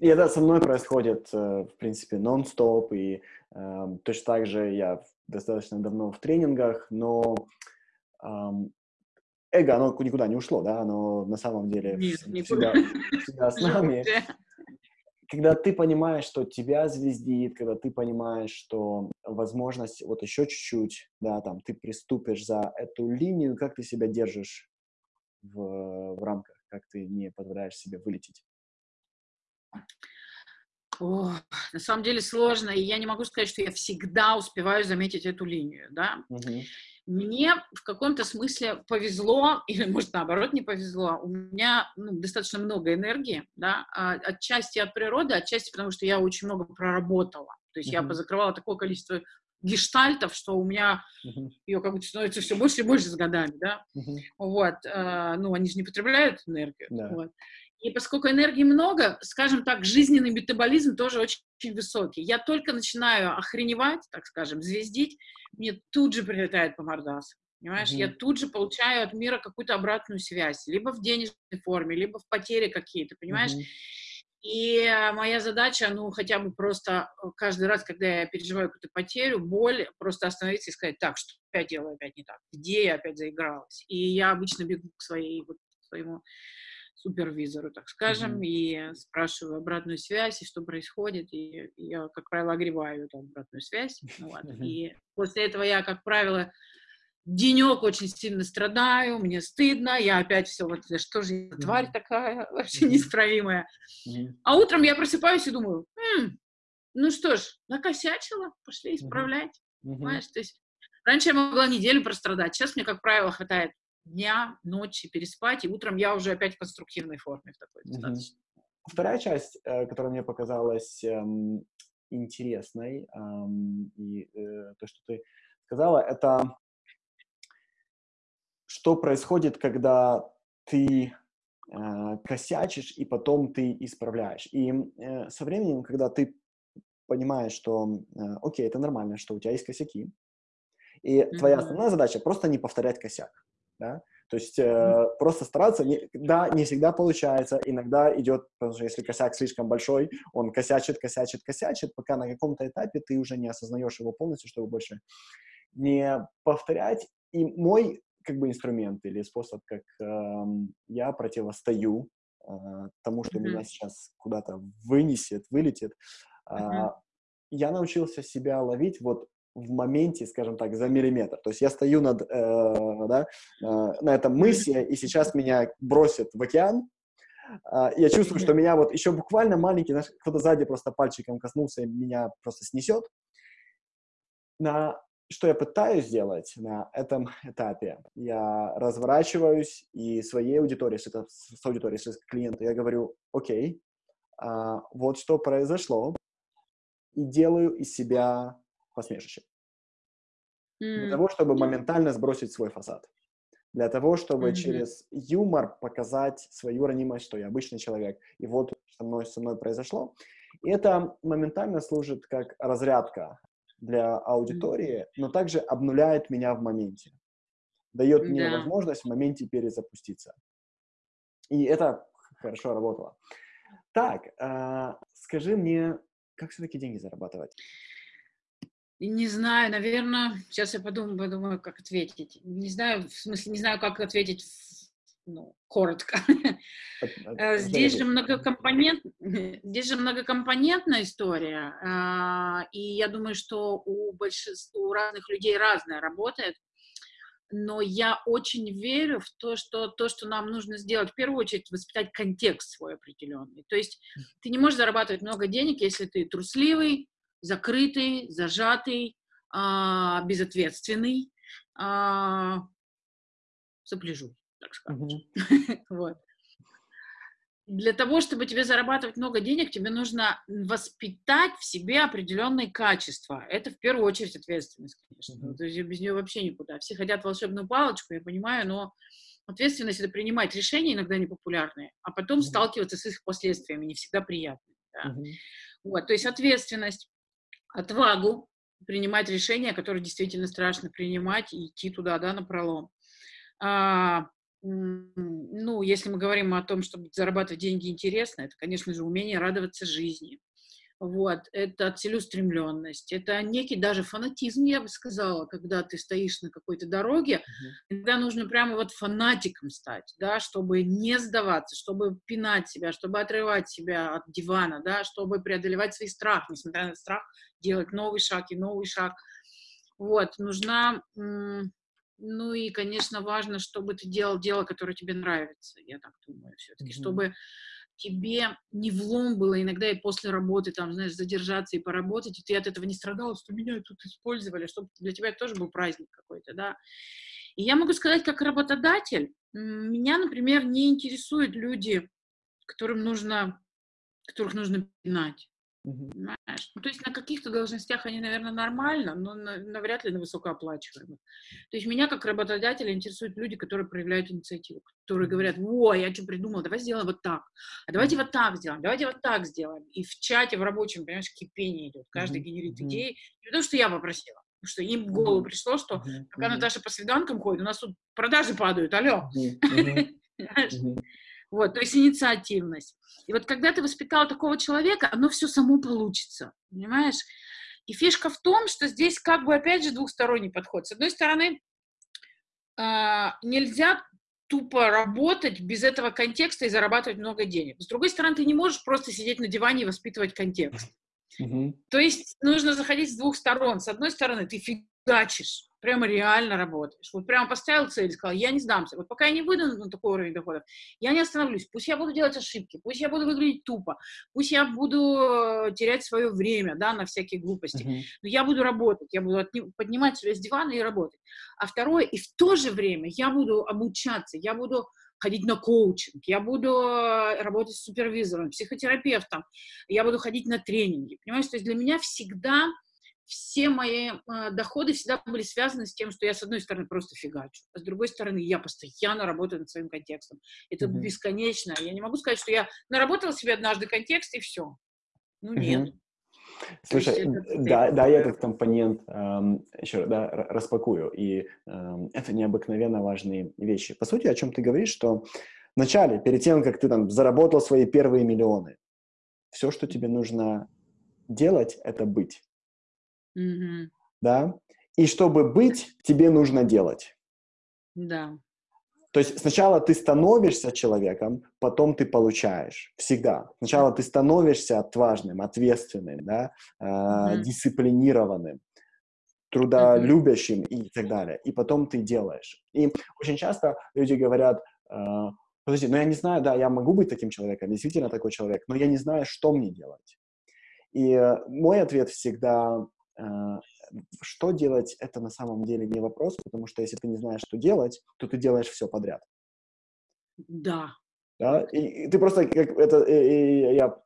и это со мной происходит, э, в принципе, нон-стоп, и э, точно так же я достаточно давно в тренингах, но э, эго, оно никуда не ушло, да, оно на самом деле Нет, всегда, всегда с нами когда ты понимаешь, что тебя звездит, когда ты понимаешь, что возможность вот еще чуть-чуть, да, там, ты приступишь за эту линию, как ты себя держишь в, в рамках, как ты не позволяешь себе вылететь? О, на самом деле сложно, и я не могу сказать, что я всегда успеваю заметить эту линию, да. Угу. Мне в каком-то смысле повезло, или, может, наоборот, не повезло. У меня ну, достаточно много энергии, да, а, отчасти от природы, отчасти потому, что я очень много проработала. То есть uh-huh. я позакрывала такое количество гештальтов, что у меня uh-huh. ее как бы становится все больше и больше с годами, да. Uh-huh. Вот, э, ну, они же не потребляют энергию. Yeah. Вот. И поскольку энергии много, скажем так, жизненный метаболизм тоже очень, очень высокий. Я только начинаю охреневать, так скажем, звездить, мне тут же прилетает по мордасу. Понимаешь, mm-hmm. я тут же получаю от мира какую-то обратную связь, либо в денежной форме, либо в потере какие-то, понимаешь? Mm-hmm. И моя задача, ну, хотя бы просто э, каждый раз, когда я переживаю какую-то потерю, боль, просто остановиться и сказать, так, что я делаю опять не так, где я опять заигралась. И я обычно бегу к своей, вот, своему супервизору, так скажем, mm-hmm. и спрашиваю обратную связь, и что происходит, и я, как правило, огреваю эту обратную связь. Вот. Mm-hmm. И после этого я, как правило, денек очень сильно страдаю, мне стыдно, я опять все, вот что же я тварь такая, вообще неисправимая. А утром я просыпаюсь и думаю, М, ну что ж, накосячила, пошли исправлять. Понимаешь, то есть раньше я могла неделю прострадать, сейчас мне, как правило, хватает дня, ночи переспать, и утром я уже опять в конструктивной форме в такой достаточно. Вторая часть, э, которая мне показалась эм, интересной, эм, и э, то, что ты сказала, это что происходит, когда ты э, косячишь, и потом ты исправляешь. И э, со временем, когда ты понимаешь, что, э, окей, это нормально, что у тебя есть косяки, и mm-hmm. твоя основная задача просто не повторять косяк да, то есть э, просто стараться, не, да, не всегда получается, иногда идет, потому что если косяк слишком большой, он косячит, косячит, косячит, пока на каком-то этапе ты уже не осознаешь его полностью, чтобы больше не повторять. И мой как бы инструмент или способ, как э, я противостою э, тому, что mm-hmm. меня сейчас куда-то вынесет, вылетит, э, mm-hmm. я научился себя ловить вот в моменте, скажем так, за миллиметр. То есть я стою над, э, да, э, на этом мысе, и сейчас меня бросят в океан. Э, я чувствую, что меня вот еще буквально маленький, кто-то сзади просто пальчиком коснулся, и меня просто снесет. На что я пытаюсь сделать на этом этапе? Я разворачиваюсь и своей аудитории, с, это, с аудиторией, с клиента, я говорю, окей, э, вот что произошло, и делаю из себя посмешище. Mm. Для того, чтобы моментально сбросить свой фасад. Для того, чтобы mm-hmm. через юмор показать свою ранимость, что я обычный человек. И вот со мной, со мной произошло. И это моментально служит как разрядка для аудитории, но также обнуляет меня в моменте. Дает мне yeah. возможность в моменте перезапуститься. И это хорошо работало. Так, э, скажи мне, как все-таки деньги зарабатывать? Не знаю, наверное, сейчас я подумаю, подумаю, как ответить. Не знаю, в смысле, не знаю, как ответить ну, коротко. Э, здесь же, многокомпонент, здесь же многокомпонентная история, а, и я думаю, что у большинства, у разных людей разная работает, но я очень верю в то, что то, что нам нужно сделать, в первую очередь, воспитать контекст свой определенный. То есть ты не можешь зарабатывать много денег, если ты трусливый, закрытый, зажатый, а, безответственный, а, сопляжу, так скажем. Mm-hmm. вот. Для того, чтобы тебе зарабатывать много денег, тебе нужно воспитать в себе определенные качества. Это в первую очередь ответственность, конечно. Mm-hmm. То есть без нее вообще никуда. Все хотят волшебную палочку, я понимаю, но ответственность это принимать решения иногда непопулярные, а потом mm-hmm. сталкиваться с их последствиями не всегда приятно. Да? Mm-hmm. Вот, то есть ответственность, отвагу принимать решения, которые действительно страшно принимать и идти туда, да, на пролом. А, ну, если мы говорим о том, чтобы зарабатывать деньги интересно, это, конечно же, умение радоваться жизни. Вот, это целеустремленность, это некий даже фанатизм, я бы сказала, когда ты стоишь на какой-то дороге, uh-huh. иногда нужно прямо вот фанатиком стать, да, чтобы не сдаваться, чтобы пинать себя, чтобы отрывать себя от дивана, да, чтобы преодолевать свой страх, несмотря на страх, делать новый шаг и новый шаг. Вот, нужна, ну и, конечно, важно, чтобы ты делал дело, которое тебе нравится, я так думаю, все-таки, uh-huh. чтобы тебе не влом было иногда и после работы, там, знаешь, задержаться и поработать, и ты от этого не страдал, что меня тут использовали, чтобы для тебя это тоже был праздник какой-то, да. И я могу сказать, как работодатель, меня, например, не интересуют люди, которым нужно, которых нужно пинать. Понимаешь? Ну, то есть на каких-то должностях они, наверное, нормально, но на, навряд ли на высокооплачиваемых. То есть меня как работодателя интересуют люди, которые проявляют инициативу, которые говорят, о, я что придумал, давай сделаем вот так, а давайте вот так сделаем, давайте вот так сделаем. И в чате, в рабочем, понимаешь, кипение идет, каждый генерит идеи, не потому что я попросила, потому что им в голову пришло, что пока Наташа по свиданкам ходит, у нас тут продажи падают, алло. Вот, то есть инициативность. И вот когда ты воспитал такого человека, оно все само получится, понимаешь? И фишка в том, что здесь как бы опять же двухсторонний подход. С одной стороны, а, нельзя тупо работать без этого контекста и зарабатывать много денег. С другой стороны, ты не можешь просто сидеть на диване и воспитывать контекст. Mm-hmm. То есть нужно заходить с двух сторон. С одной стороны, ты фигачишь, прямо реально работаешь. Вот прямо поставил цель, сказал, я не сдамся. Вот пока я не выйду на такой уровень доходов, я не остановлюсь. Пусть я буду делать ошибки, пусть я буду выглядеть тупо, пусть я буду э, терять свое время, да, на всякие глупости. Uh-huh. Но я буду работать, я буду поднимать себя с дивана и работать. А второе, и в то же время я буду обучаться, я буду ходить на коучинг, я буду э, работать с супервизором, психотерапевтом, я буду ходить на тренинги. Понимаешь, то есть для меня всегда все мои э, доходы всегда были связаны с тем, что я, с одной стороны, просто фигачу, а с другой стороны, я постоянно работаю над своим контекстом. Это mm-hmm. бесконечно. Я не могу сказать, что я наработала себе однажды контекст, и все. Ну, нет. Mm-hmm. Слушай, да, да, я этот компонент эм, еще да, распакую, и эм, это необыкновенно важные вещи. По сути, о чем ты говоришь, что вначале, перед тем, как ты там заработал свои первые миллионы, все, что тебе нужно делать, это быть. Да? И чтобы быть, тебе нужно делать. Да. То есть сначала ты становишься человеком, потом ты получаешь. Всегда. Сначала ты становишься отважным, ответственным, да, э, Мгм. дисциплинированным, трудолюбящим и так далее. И потом ты делаешь. И очень часто люди говорят, э, подожди, ну я не знаю, да, я могу быть таким человеком, действительно такой человек, но я не знаю, что мне делать. И э, мой ответ всегда что делать, это на самом деле не вопрос, потому что если ты не знаешь, что делать, то ты делаешь все подряд. Да. Да? И, и ты просто, как это, и, и я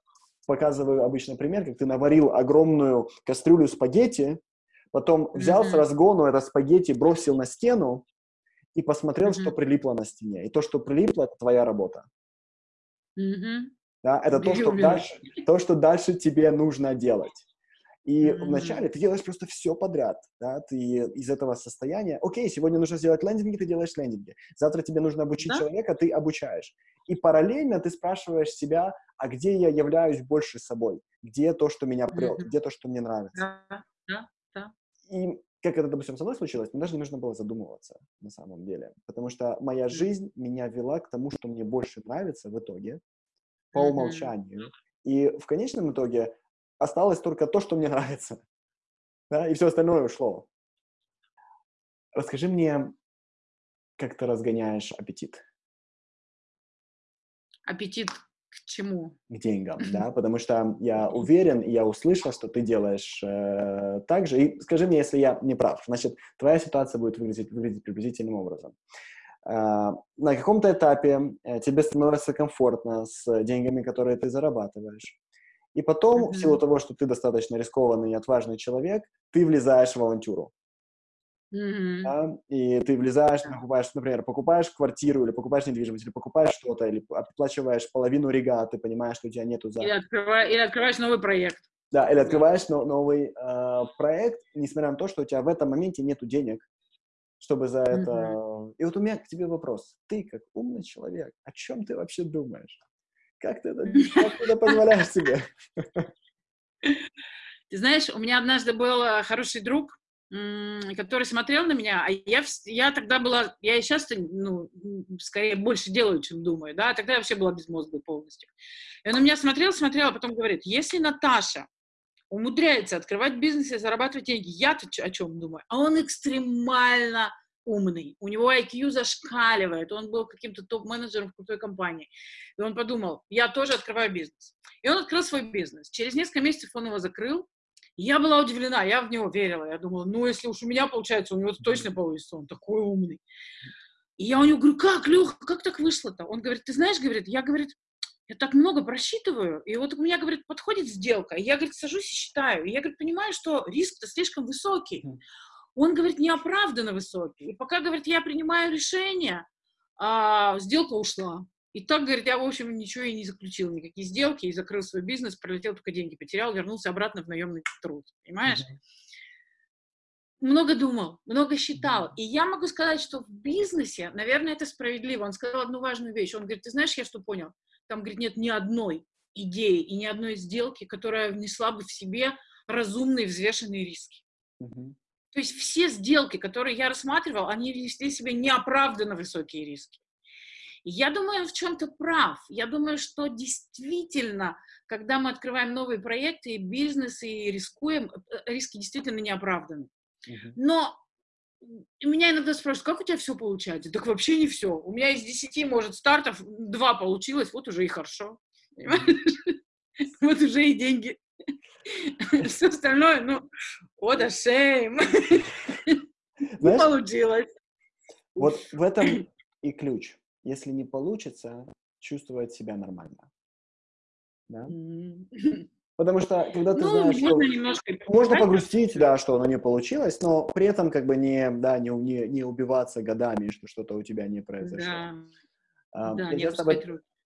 показываю обычный пример, как ты наварил огромную кастрюлю спагетти, потом взял mm-hmm. с разгону это спагетти, бросил на стену и посмотрел, mm-hmm. что прилипло на стене. И то, что прилипло, это твоя работа. Mm-hmm. Да? Это то что, дальше, то, что дальше тебе нужно делать. И mm-hmm. вначале ты делаешь просто все подряд, да, ты из этого состояния, окей, сегодня нужно сделать лендинги, ты делаешь лендинги, завтра тебе нужно обучить да? человека, ты обучаешь. И параллельно ты спрашиваешь себя, а где я являюсь больше собой, где то, что меня прет, mm-hmm. где то, что мне нравится. Да, да, да. и как это, допустим, со мной случилось, мне даже не нужно было задумываться на самом деле, потому что моя жизнь меня вела к тому, что мне больше нравится в итоге, по умолчанию. И в конечном итоге осталось только то, что мне нравится. Да, и все остальное ушло. Расскажи мне, как ты разгоняешь аппетит? Аппетит к чему? К деньгам, да, потому что я уверен, я услышал, что ты делаешь э, так же. И скажи мне, если я не прав, значит, твоя ситуация будет выглядеть, выглядеть приблизительным образом. Э, на каком-то этапе э, тебе становится комфортно с деньгами, которые ты зарабатываешь. И потом, mm-hmm. в силу того, что ты достаточно рискованный и отважный человек, ты влезаешь в авантюру. Mm-hmm. Да? И ты влезаешь, покупаешь, например, покупаешь квартиру или покупаешь недвижимость, или покупаешь что-то, или оплачиваешь половину рига, ты понимаешь, что у тебя нету за... Или, открываешь, или открываешь новый проект. Да, или открываешь но, новый э, проект, несмотря на то, что у тебя в этом моменте нету денег, чтобы за это... Mm-hmm. И вот у меня к тебе вопрос. Ты, как умный человек, о чем ты вообще думаешь? Как ты это, как ты это позволяешь себе? Ты знаешь, у меня однажды был э, хороший друг, который смотрел на меня, а я, я тогда была, я и сейчас, ну, скорее больше делаю, чем думаю, да, тогда я вообще была безмозглой полностью. И он на меня смотрел, смотрел, а потом говорит, если Наташа умудряется открывать бизнес и зарабатывать деньги, я-то о чем думаю? А он экстремально умный, у него IQ зашкаливает, он был каким-то топ-менеджером в крутой компании. И он подумал, я тоже открываю бизнес. И он открыл свой бизнес. Через несколько месяцев он его закрыл, я была удивлена, я в него верила. Я думала, ну, если уж у меня получается, у него точно получится, он такой умный. И я у него говорю, как, Леха, как так вышло-то? Он говорит, ты знаешь, говорит, я, говорит, я так много просчитываю, и вот у меня, говорит, подходит сделка, и я, говорит, сажусь и считаю, и я, говорит, понимаю, что риск-то слишком высокий. Он, говорит, неоправданно высокий. И пока, говорит, я принимаю решение, а, сделка ушла. И так, говорит, я, в общем, ничего и не заключил, никакие сделки, и закрыл свой бизнес, пролетел только деньги, потерял, вернулся обратно в наемный труд, понимаешь? Mm-hmm. Много думал, много считал. И я могу сказать, что в бизнесе, наверное, это справедливо. Он сказал одну важную вещь. Он говорит, ты знаешь, я что понял? Там, говорит, нет ни одной идеи и ни одной сделки, которая внесла бы в себе разумные взвешенные риски. Mm-hmm. То есть все сделки, которые я рассматривал, они несли в себе неоправданно высокие риски. Я думаю, в чем-то прав. Я думаю, что действительно, когда мы открываем новые проекты и бизнес, и рискуем, э, риски действительно не оправданы. Но меня иногда спрашивают, как у тебя все получается? Так вообще не все. У меня из десяти, может, стартов два получилось, вот уже и хорошо. Вот уже и деньги. Все остальное, ну, what a shame. Не получилось. Вот в этом и ключ если не получится, чувствовать себя нормально. Да? Потому что, когда ты ну, знаешь, что немножко... можно погрустить, да, что оно не получилось, но при этом как бы не, да, не, не, не убиваться годами, что что-то у тебя не произошло. Да, а, да я часто об,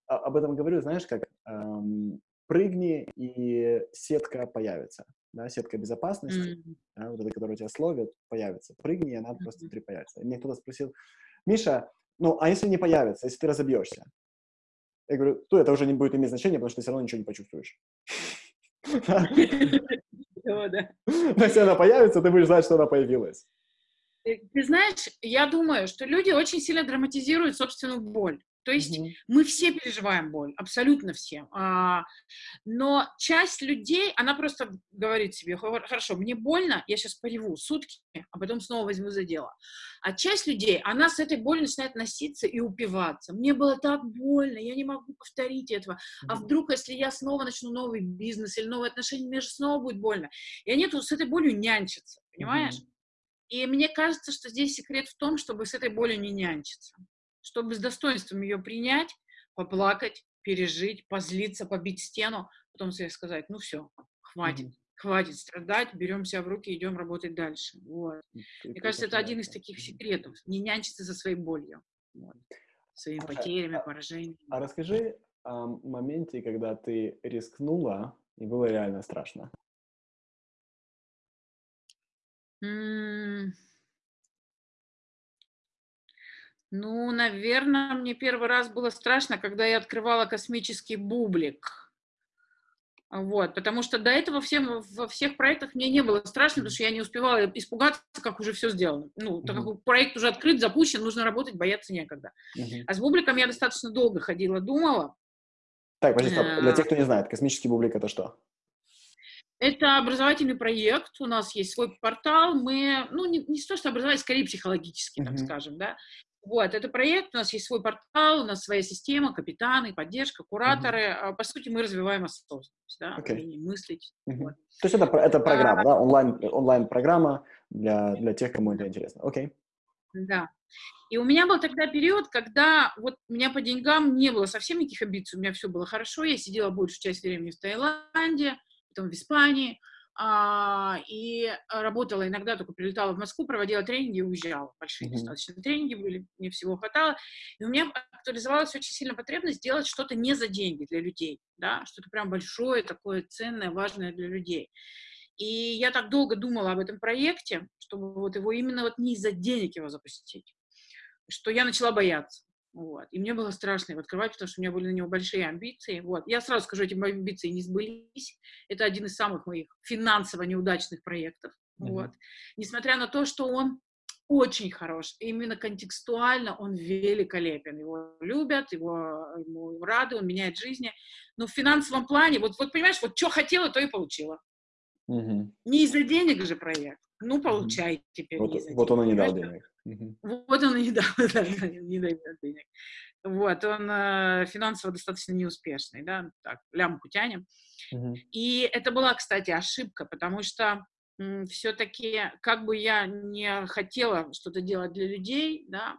об этом говорю, знаешь, как эм, прыгни, и сетка появится. Да, сетка безопасности, mm-hmm. да, вот эта, которая тебя словит, появится. Прыгни, и она mm-hmm. просто внутри появится. И мне кто-то спросил, Миша, ну, а если не появится, если ты разобьешься? Я говорю, то это уже не будет иметь значения, потому что ты все равно ничего не почувствуешь. Но если она появится, ты будешь знать, что она появилась. Ты знаешь, я думаю, что люди очень сильно драматизируют собственную боль. То есть mm-hmm. мы все переживаем боль, абсолютно все. А, но часть людей, она просто говорит себе, хорошо, мне больно, я сейчас пореву сутки, а потом снова возьму за дело. А часть людей, она с этой болью начинает носиться и упиваться. Мне было так больно, я не могу повторить этого. А вдруг, если я снова начну новый бизнес или новые отношения, мне же снова будет больно. И они тут с этой болью нянчатся, понимаешь? Mm-hmm. И мне кажется, что здесь секрет в том, чтобы с этой болью не нянчиться чтобы с достоинством ее принять, поплакать, пережить, позлиться, побить стену, потом себе сказать, ну все, хватит, mm-hmm. хватит страдать, берем себя в руки, идем работать дальше. Вот. Мне кажется, это один из таких секретов, не нянчиться за своей болью, вот. своими потерями, а, поражениями. А расскажи о моменте, когда ты рискнула, и было реально страшно. Mm. Ну, наверное, мне первый раз было страшно, когда я открывала космический бублик. Вот, потому что до этого всем, во всех проектах мне не было страшно, потому что я не успевала испугаться, как уже все сделано. Ну, так как проект уже открыт, запущен, нужно работать, бояться некогда. А с бубликом я достаточно долго ходила, думала. Так, подожди, стоп. Для тех, кто не знает, космический бублик это что? Это образовательный проект, у нас есть свой портал, мы, ну, не, не то, что образовательный, скорее психологический, так скажем, да. Вот, это проект, у нас есть свой портал, у нас своя система, капитаны, поддержка, кураторы. Mm-hmm. По сути, мы развиваем осознанность, да, okay. умение мыслить. Mm-hmm. Вот. То есть это, это программа, а, да, онлайн, онлайн-программа для, для тех, кому это интересно. Окей. Okay. Да. И у меня был тогда период, когда вот у меня по деньгам не было совсем никаких амбиций, у меня все было хорошо, я сидела большую часть времени в Таиланде, потом в Испании, и работала иногда, только прилетала в Москву, проводила тренинги и уезжала. Большие mm-hmm. достаточно тренинги были, мне всего хватало. И у меня актуализовалась очень сильно потребность сделать что-то не за деньги для людей, да, что-то прям большое, такое ценное, важное для людей. И я так долго думала об этом проекте, чтобы вот его именно вот не из-за денег его запустить, что я начала бояться. Вот. И мне было страшно его открывать, потому что у меня были на него большие амбиции. Вот. Я сразу скажу, эти мои амбиции не сбылись. Это один из самых моих финансово неудачных проектов. Mm-hmm. Вот. Несмотря на то, что он очень хорош. Именно контекстуально он великолепен. Его любят, его, ему рады, он меняет жизни. Но в финансовом плане, вот, вот понимаешь, вот что хотела, то и получила. Угу. Не из-за денег же проект. Ну, получай угу. теперь. Вот, вот он и не дал денег. Угу. Вот он и не дал, да, не дает денег. Вот, он э, финансово достаточно неуспешный, да, так, лямку тянем. Угу. И это была, кстати, ошибка, потому что все-таки, как бы я не хотела что-то делать для людей, да,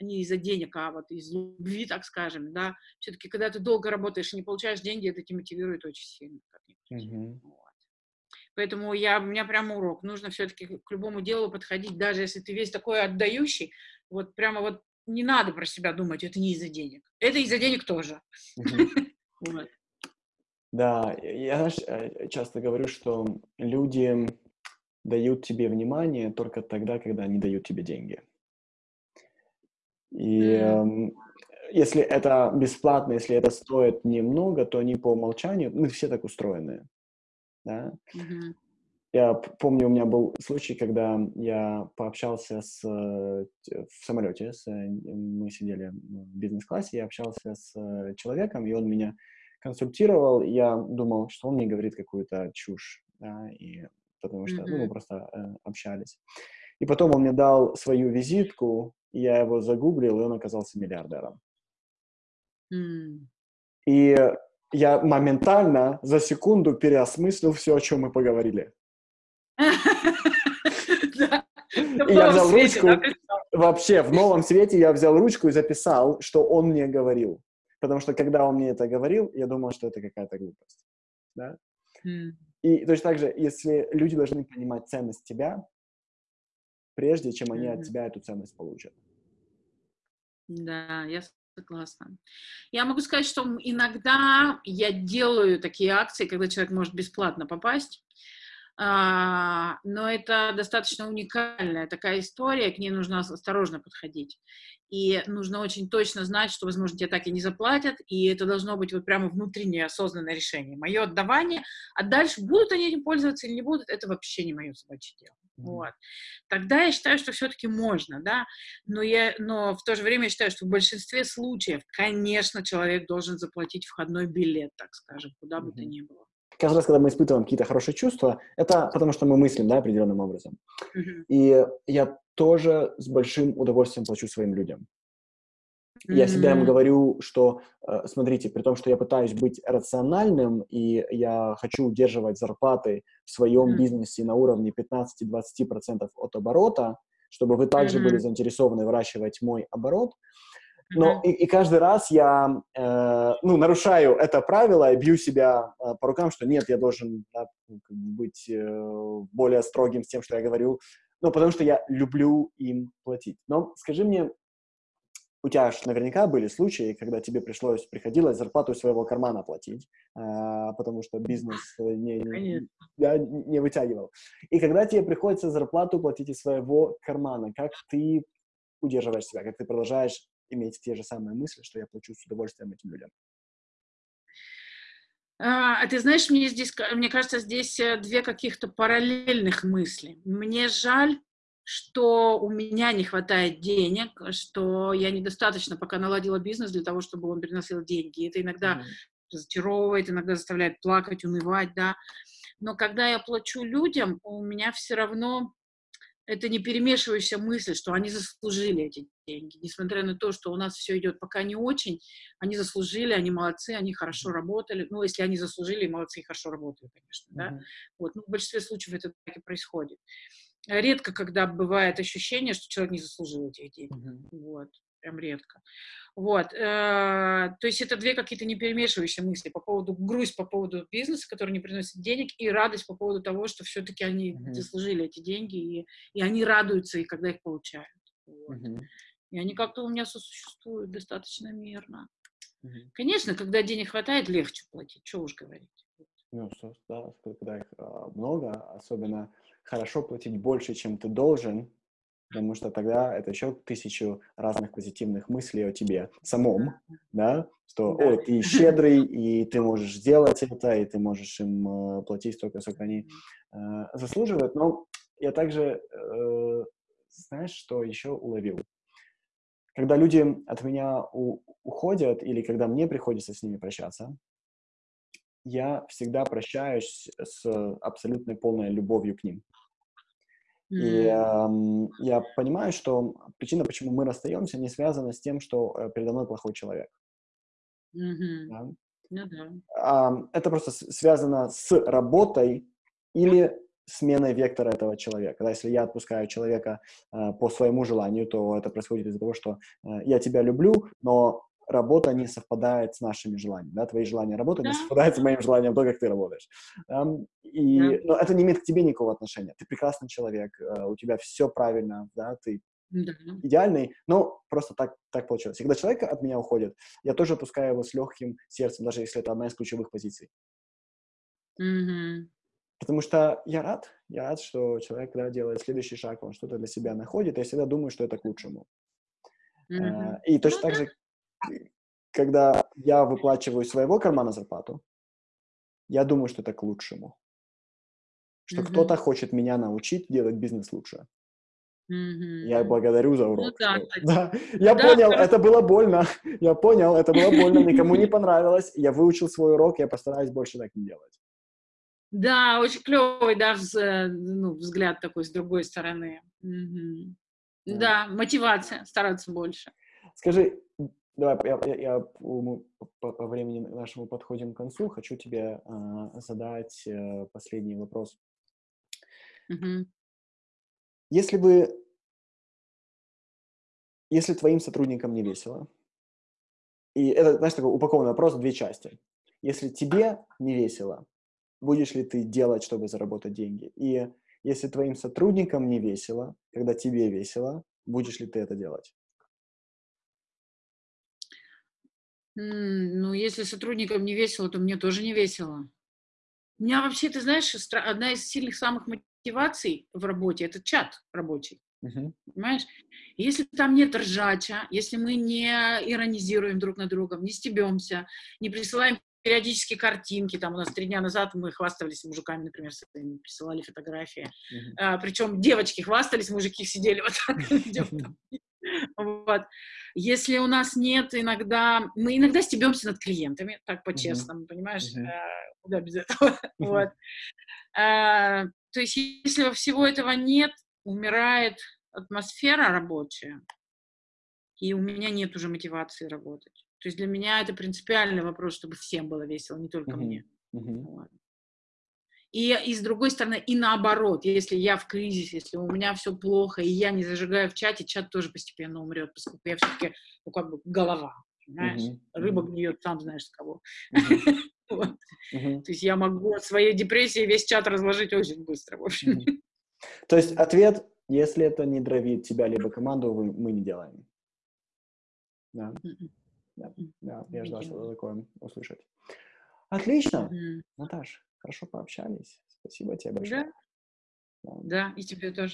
не из-за денег, а вот из любви, так скажем, да, все-таки, когда ты долго работаешь и не получаешь деньги, это тебя мотивирует очень сильно. Mm-hmm. Поэтому я, у меня прямо урок. Нужно все-таки к любому делу подходить, даже если ты весь такой отдающий, вот прямо вот не надо про себя думать, это не из-за денег. Это из-за денег тоже. Да, я э, часто говорю, что люди дают тебе внимание только тогда, когда они дают тебе деньги. И mm. если это бесплатно, если это стоит немного, то они по умолчанию, мы все так устроены. Да? Mm-hmm. Я помню, у меня был случай, когда я пообщался с, в самолете, с, мы сидели в бизнес-классе, я общался с человеком, и он меня консультировал, и я думал, что он мне говорит какую-то чушь, да, и, потому что mm-hmm. ну, мы просто э, общались. И потом он мне дал свою визитку, и я его загуглил, и он оказался миллиардером. Mm. И я моментально за секунду переосмыслил все, о чем мы поговорили. Я взял ручку, вообще в новом свете я взял ручку и записал, что он мне говорил. Потому что когда он мне это говорил, я думал, что это какая-то глупость. Да? И точно так же, если люди должны понимать ценность тебя, прежде чем они от тебя эту ценность получат. Да, я согласна. Я могу сказать, что иногда я делаю такие акции, когда человек может бесплатно попасть, а, но это достаточно уникальная такая история, к ней нужно осторожно подходить. И нужно очень точно знать, что, возможно, тебе так и не заплатят, и это должно быть вот прямо внутреннее осознанное решение. Мое отдавание, а дальше будут они этим пользоваться или не будут, это вообще не мое собачье дело. Вот. Тогда я считаю, что все-таки можно, да, но, я, но в то же время я считаю, что в большинстве случаев, конечно, человек должен заплатить входной билет, так скажем, куда бы то ни было каждый раз, когда мы испытываем какие-то хорошие чувства, это потому что мы мыслим, да, определенным образом. Mm-hmm. И я тоже с большим удовольствием плачу своим людям. Я всегда им говорю, что, э, смотрите, при том, что я пытаюсь быть рациональным, и я хочу удерживать зарплаты в своем бизнесе на уровне 15-20% от оборота, чтобы вы также были заинтересованы выращивать мой оборот, но и, и каждый раз я, э, ну, нарушаю это правило и бью себя э, по рукам, что нет, я должен да, быть э, более строгим с тем, что я говорю, ну, потому что я люблю им платить. Но скажи мне, у тебя же наверняка были случаи, когда тебе пришлось, приходилось зарплату из своего кармана платить, э, потому что бизнес не, не, не вытягивал. И когда тебе приходится зарплату платить из своего кармана, как ты удерживаешь себя, как ты продолжаешь иметь те же самые мысли, что я плачу с удовольствием этим людям. А, а ты знаешь, мне здесь, мне кажется, здесь э, две каких-то параллельных мысли. Мне жаль, что у меня не хватает денег, что я недостаточно пока наладила бизнес для того, чтобы он приносил деньги. Это иногда mm-hmm. разочаровывает, иногда заставляет плакать, унывать, да. Но когда я плачу людям, у меня все равно это не перемешивающая мысль, что они заслужили эти деньги. Несмотря на то, что у нас все идет пока не очень, они заслужили, они молодцы, они хорошо работали. Ну, если они заслужили, молодцы и хорошо работают, конечно, да. Mm-hmm. Вот. Ну, в большинстве случаев это так и происходит. Редко, когда бывает ощущение, что человек не заслужил этих денег. Mm-hmm. Вот. Прям редко. Вот, э, то есть это две какие-то не перемешивающие мысли по поводу грусть по поводу бизнеса, который не приносит денег, и радость по поводу того, что все-таки они mm-hmm. заслужили эти деньги, и, и они радуются, и когда их получают. Вот. Mm-hmm. И они как-то у меня сосуществуют достаточно мирно. Mm-hmm. Конечно, когда денег хватает, легче платить, что уж говорить. Ну, да, когда их а, много, особенно хорошо платить больше, чем ты должен, потому что тогда это еще тысячу разных позитивных мыслей о тебе самом, да, что, да. ой, ты щедрый, и ты можешь сделать это, и ты можешь им э, платить столько, сколько они э, заслуживают, но я также, э, знаешь, что еще уловил? Когда люди от меня у, уходят, или когда мне приходится с ними прощаться, я всегда прощаюсь с абсолютной полной любовью к ним. И э, я понимаю, что причина, почему мы расстаемся, не связана с тем, что э, передо мной плохой человек. Mm-hmm. Да? Ну да. Э, это просто связано с работой или сменой вектора этого человека. Да, если я отпускаю человека э, по своему желанию, то это происходит из-за того, что э, я тебя люблю, но работа не совпадает с нашими желаниями, да, твои желания работы да. не совпадают с моим желанием, то, как ты работаешь. И, да. Но это не имеет к тебе никакого отношения. Ты прекрасный человек, uh, у тебя все правильно, да, ты да. идеальный, но просто так, так получилось. И когда человек от меня уходит, я тоже отпускаю его с легким сердцем, даже если это одна из ключевых позиций. Mm-hmm. Потому что я рад, я рад, что человек, когда делает следующий шаг, он что-то для себя находит, я всегда думаю, что это к лучшему. Mm-hmm. И точно ну, так же, когда я выплачиваю своего кармана зарплату, я думаю, что это к лучшему. Что mm-hmm. кто-то хочет меня научить делать бизнес лучше. Mm-hmm. Я благодарю за урок. Ну, да, да. Я да, понял, это было больно. Я понял, это было больно, никому не понравилось. Я выучил свой урок, я постараюсь больше так не делать. Да, очень клевый, да, ну, взгляд такой с другой стороны. Угу. Да. да, мотивация, стараться больше. Скажи, Давай, я, я, я по, по времени нашему подходим к концу. Хочу тебе э, задать э, последний вопрос. Mm-hmm. Если бы, если твоим сотрудникам не весело, и это, знаешь, такой упакованный вопрос в две части. Если тебе не весело, будешь ли ты делать, чтобы заработать деньги? И если твоим сотрудникам не весело, когда тебе весело, будешь ли ты это делать? Ну, если сотрудникам не весело, то мне тоже не весело. У меня вообще, ты знаешь, одна из сильных самых мотиваций в работе – это чат рабочий. Uh-huh. Понимаешь? Если там нет ржача, если мы не иронизируем друг над другом, не стебемся, не присылаем периодически картинки, там у нас три дня назад мы хвастались мужиками, например, своими, присылали фотографии, uh-huh. а, причем девочки хвастались, мужики сидели вот так, вот. Если у нас нет иногда... Мы иногда стебемся над клиентами, так по-честному, mm-hmm. понимаешь? Mm-hmm. А, куда без этого? Вот. а, то есть если всего этого нет, умирает атмосфера рабочая, и у меня нет уже мотивации работать. То есть для меня это принципиальный вопрос, чтобы всем было весело, не только mm-hmm. мне. Mm-hmm. Вот. И, и с другой стороны, и наоборот, если я в кризисе, если у меня все плохо, и я не зажигаю в чате, чат тоже постепенно умрет, поскольку я все-таки, ну, как бы, голова, понимаешь? Uh-huh. Рыба гниет, сам знаешь, с кого. Вот. То есть я могу от своей депрессии весь чат разложить очень быстро, в общем. То есть ответ, если это не дровит тебя либо команду, мы не делаем. Да. Да, да, я ждал что-то такое услышать. Отлично, uh-huh. Наташ, Хорошо пообщались. Спасибо тебе большое. Да, да и тебе тоже.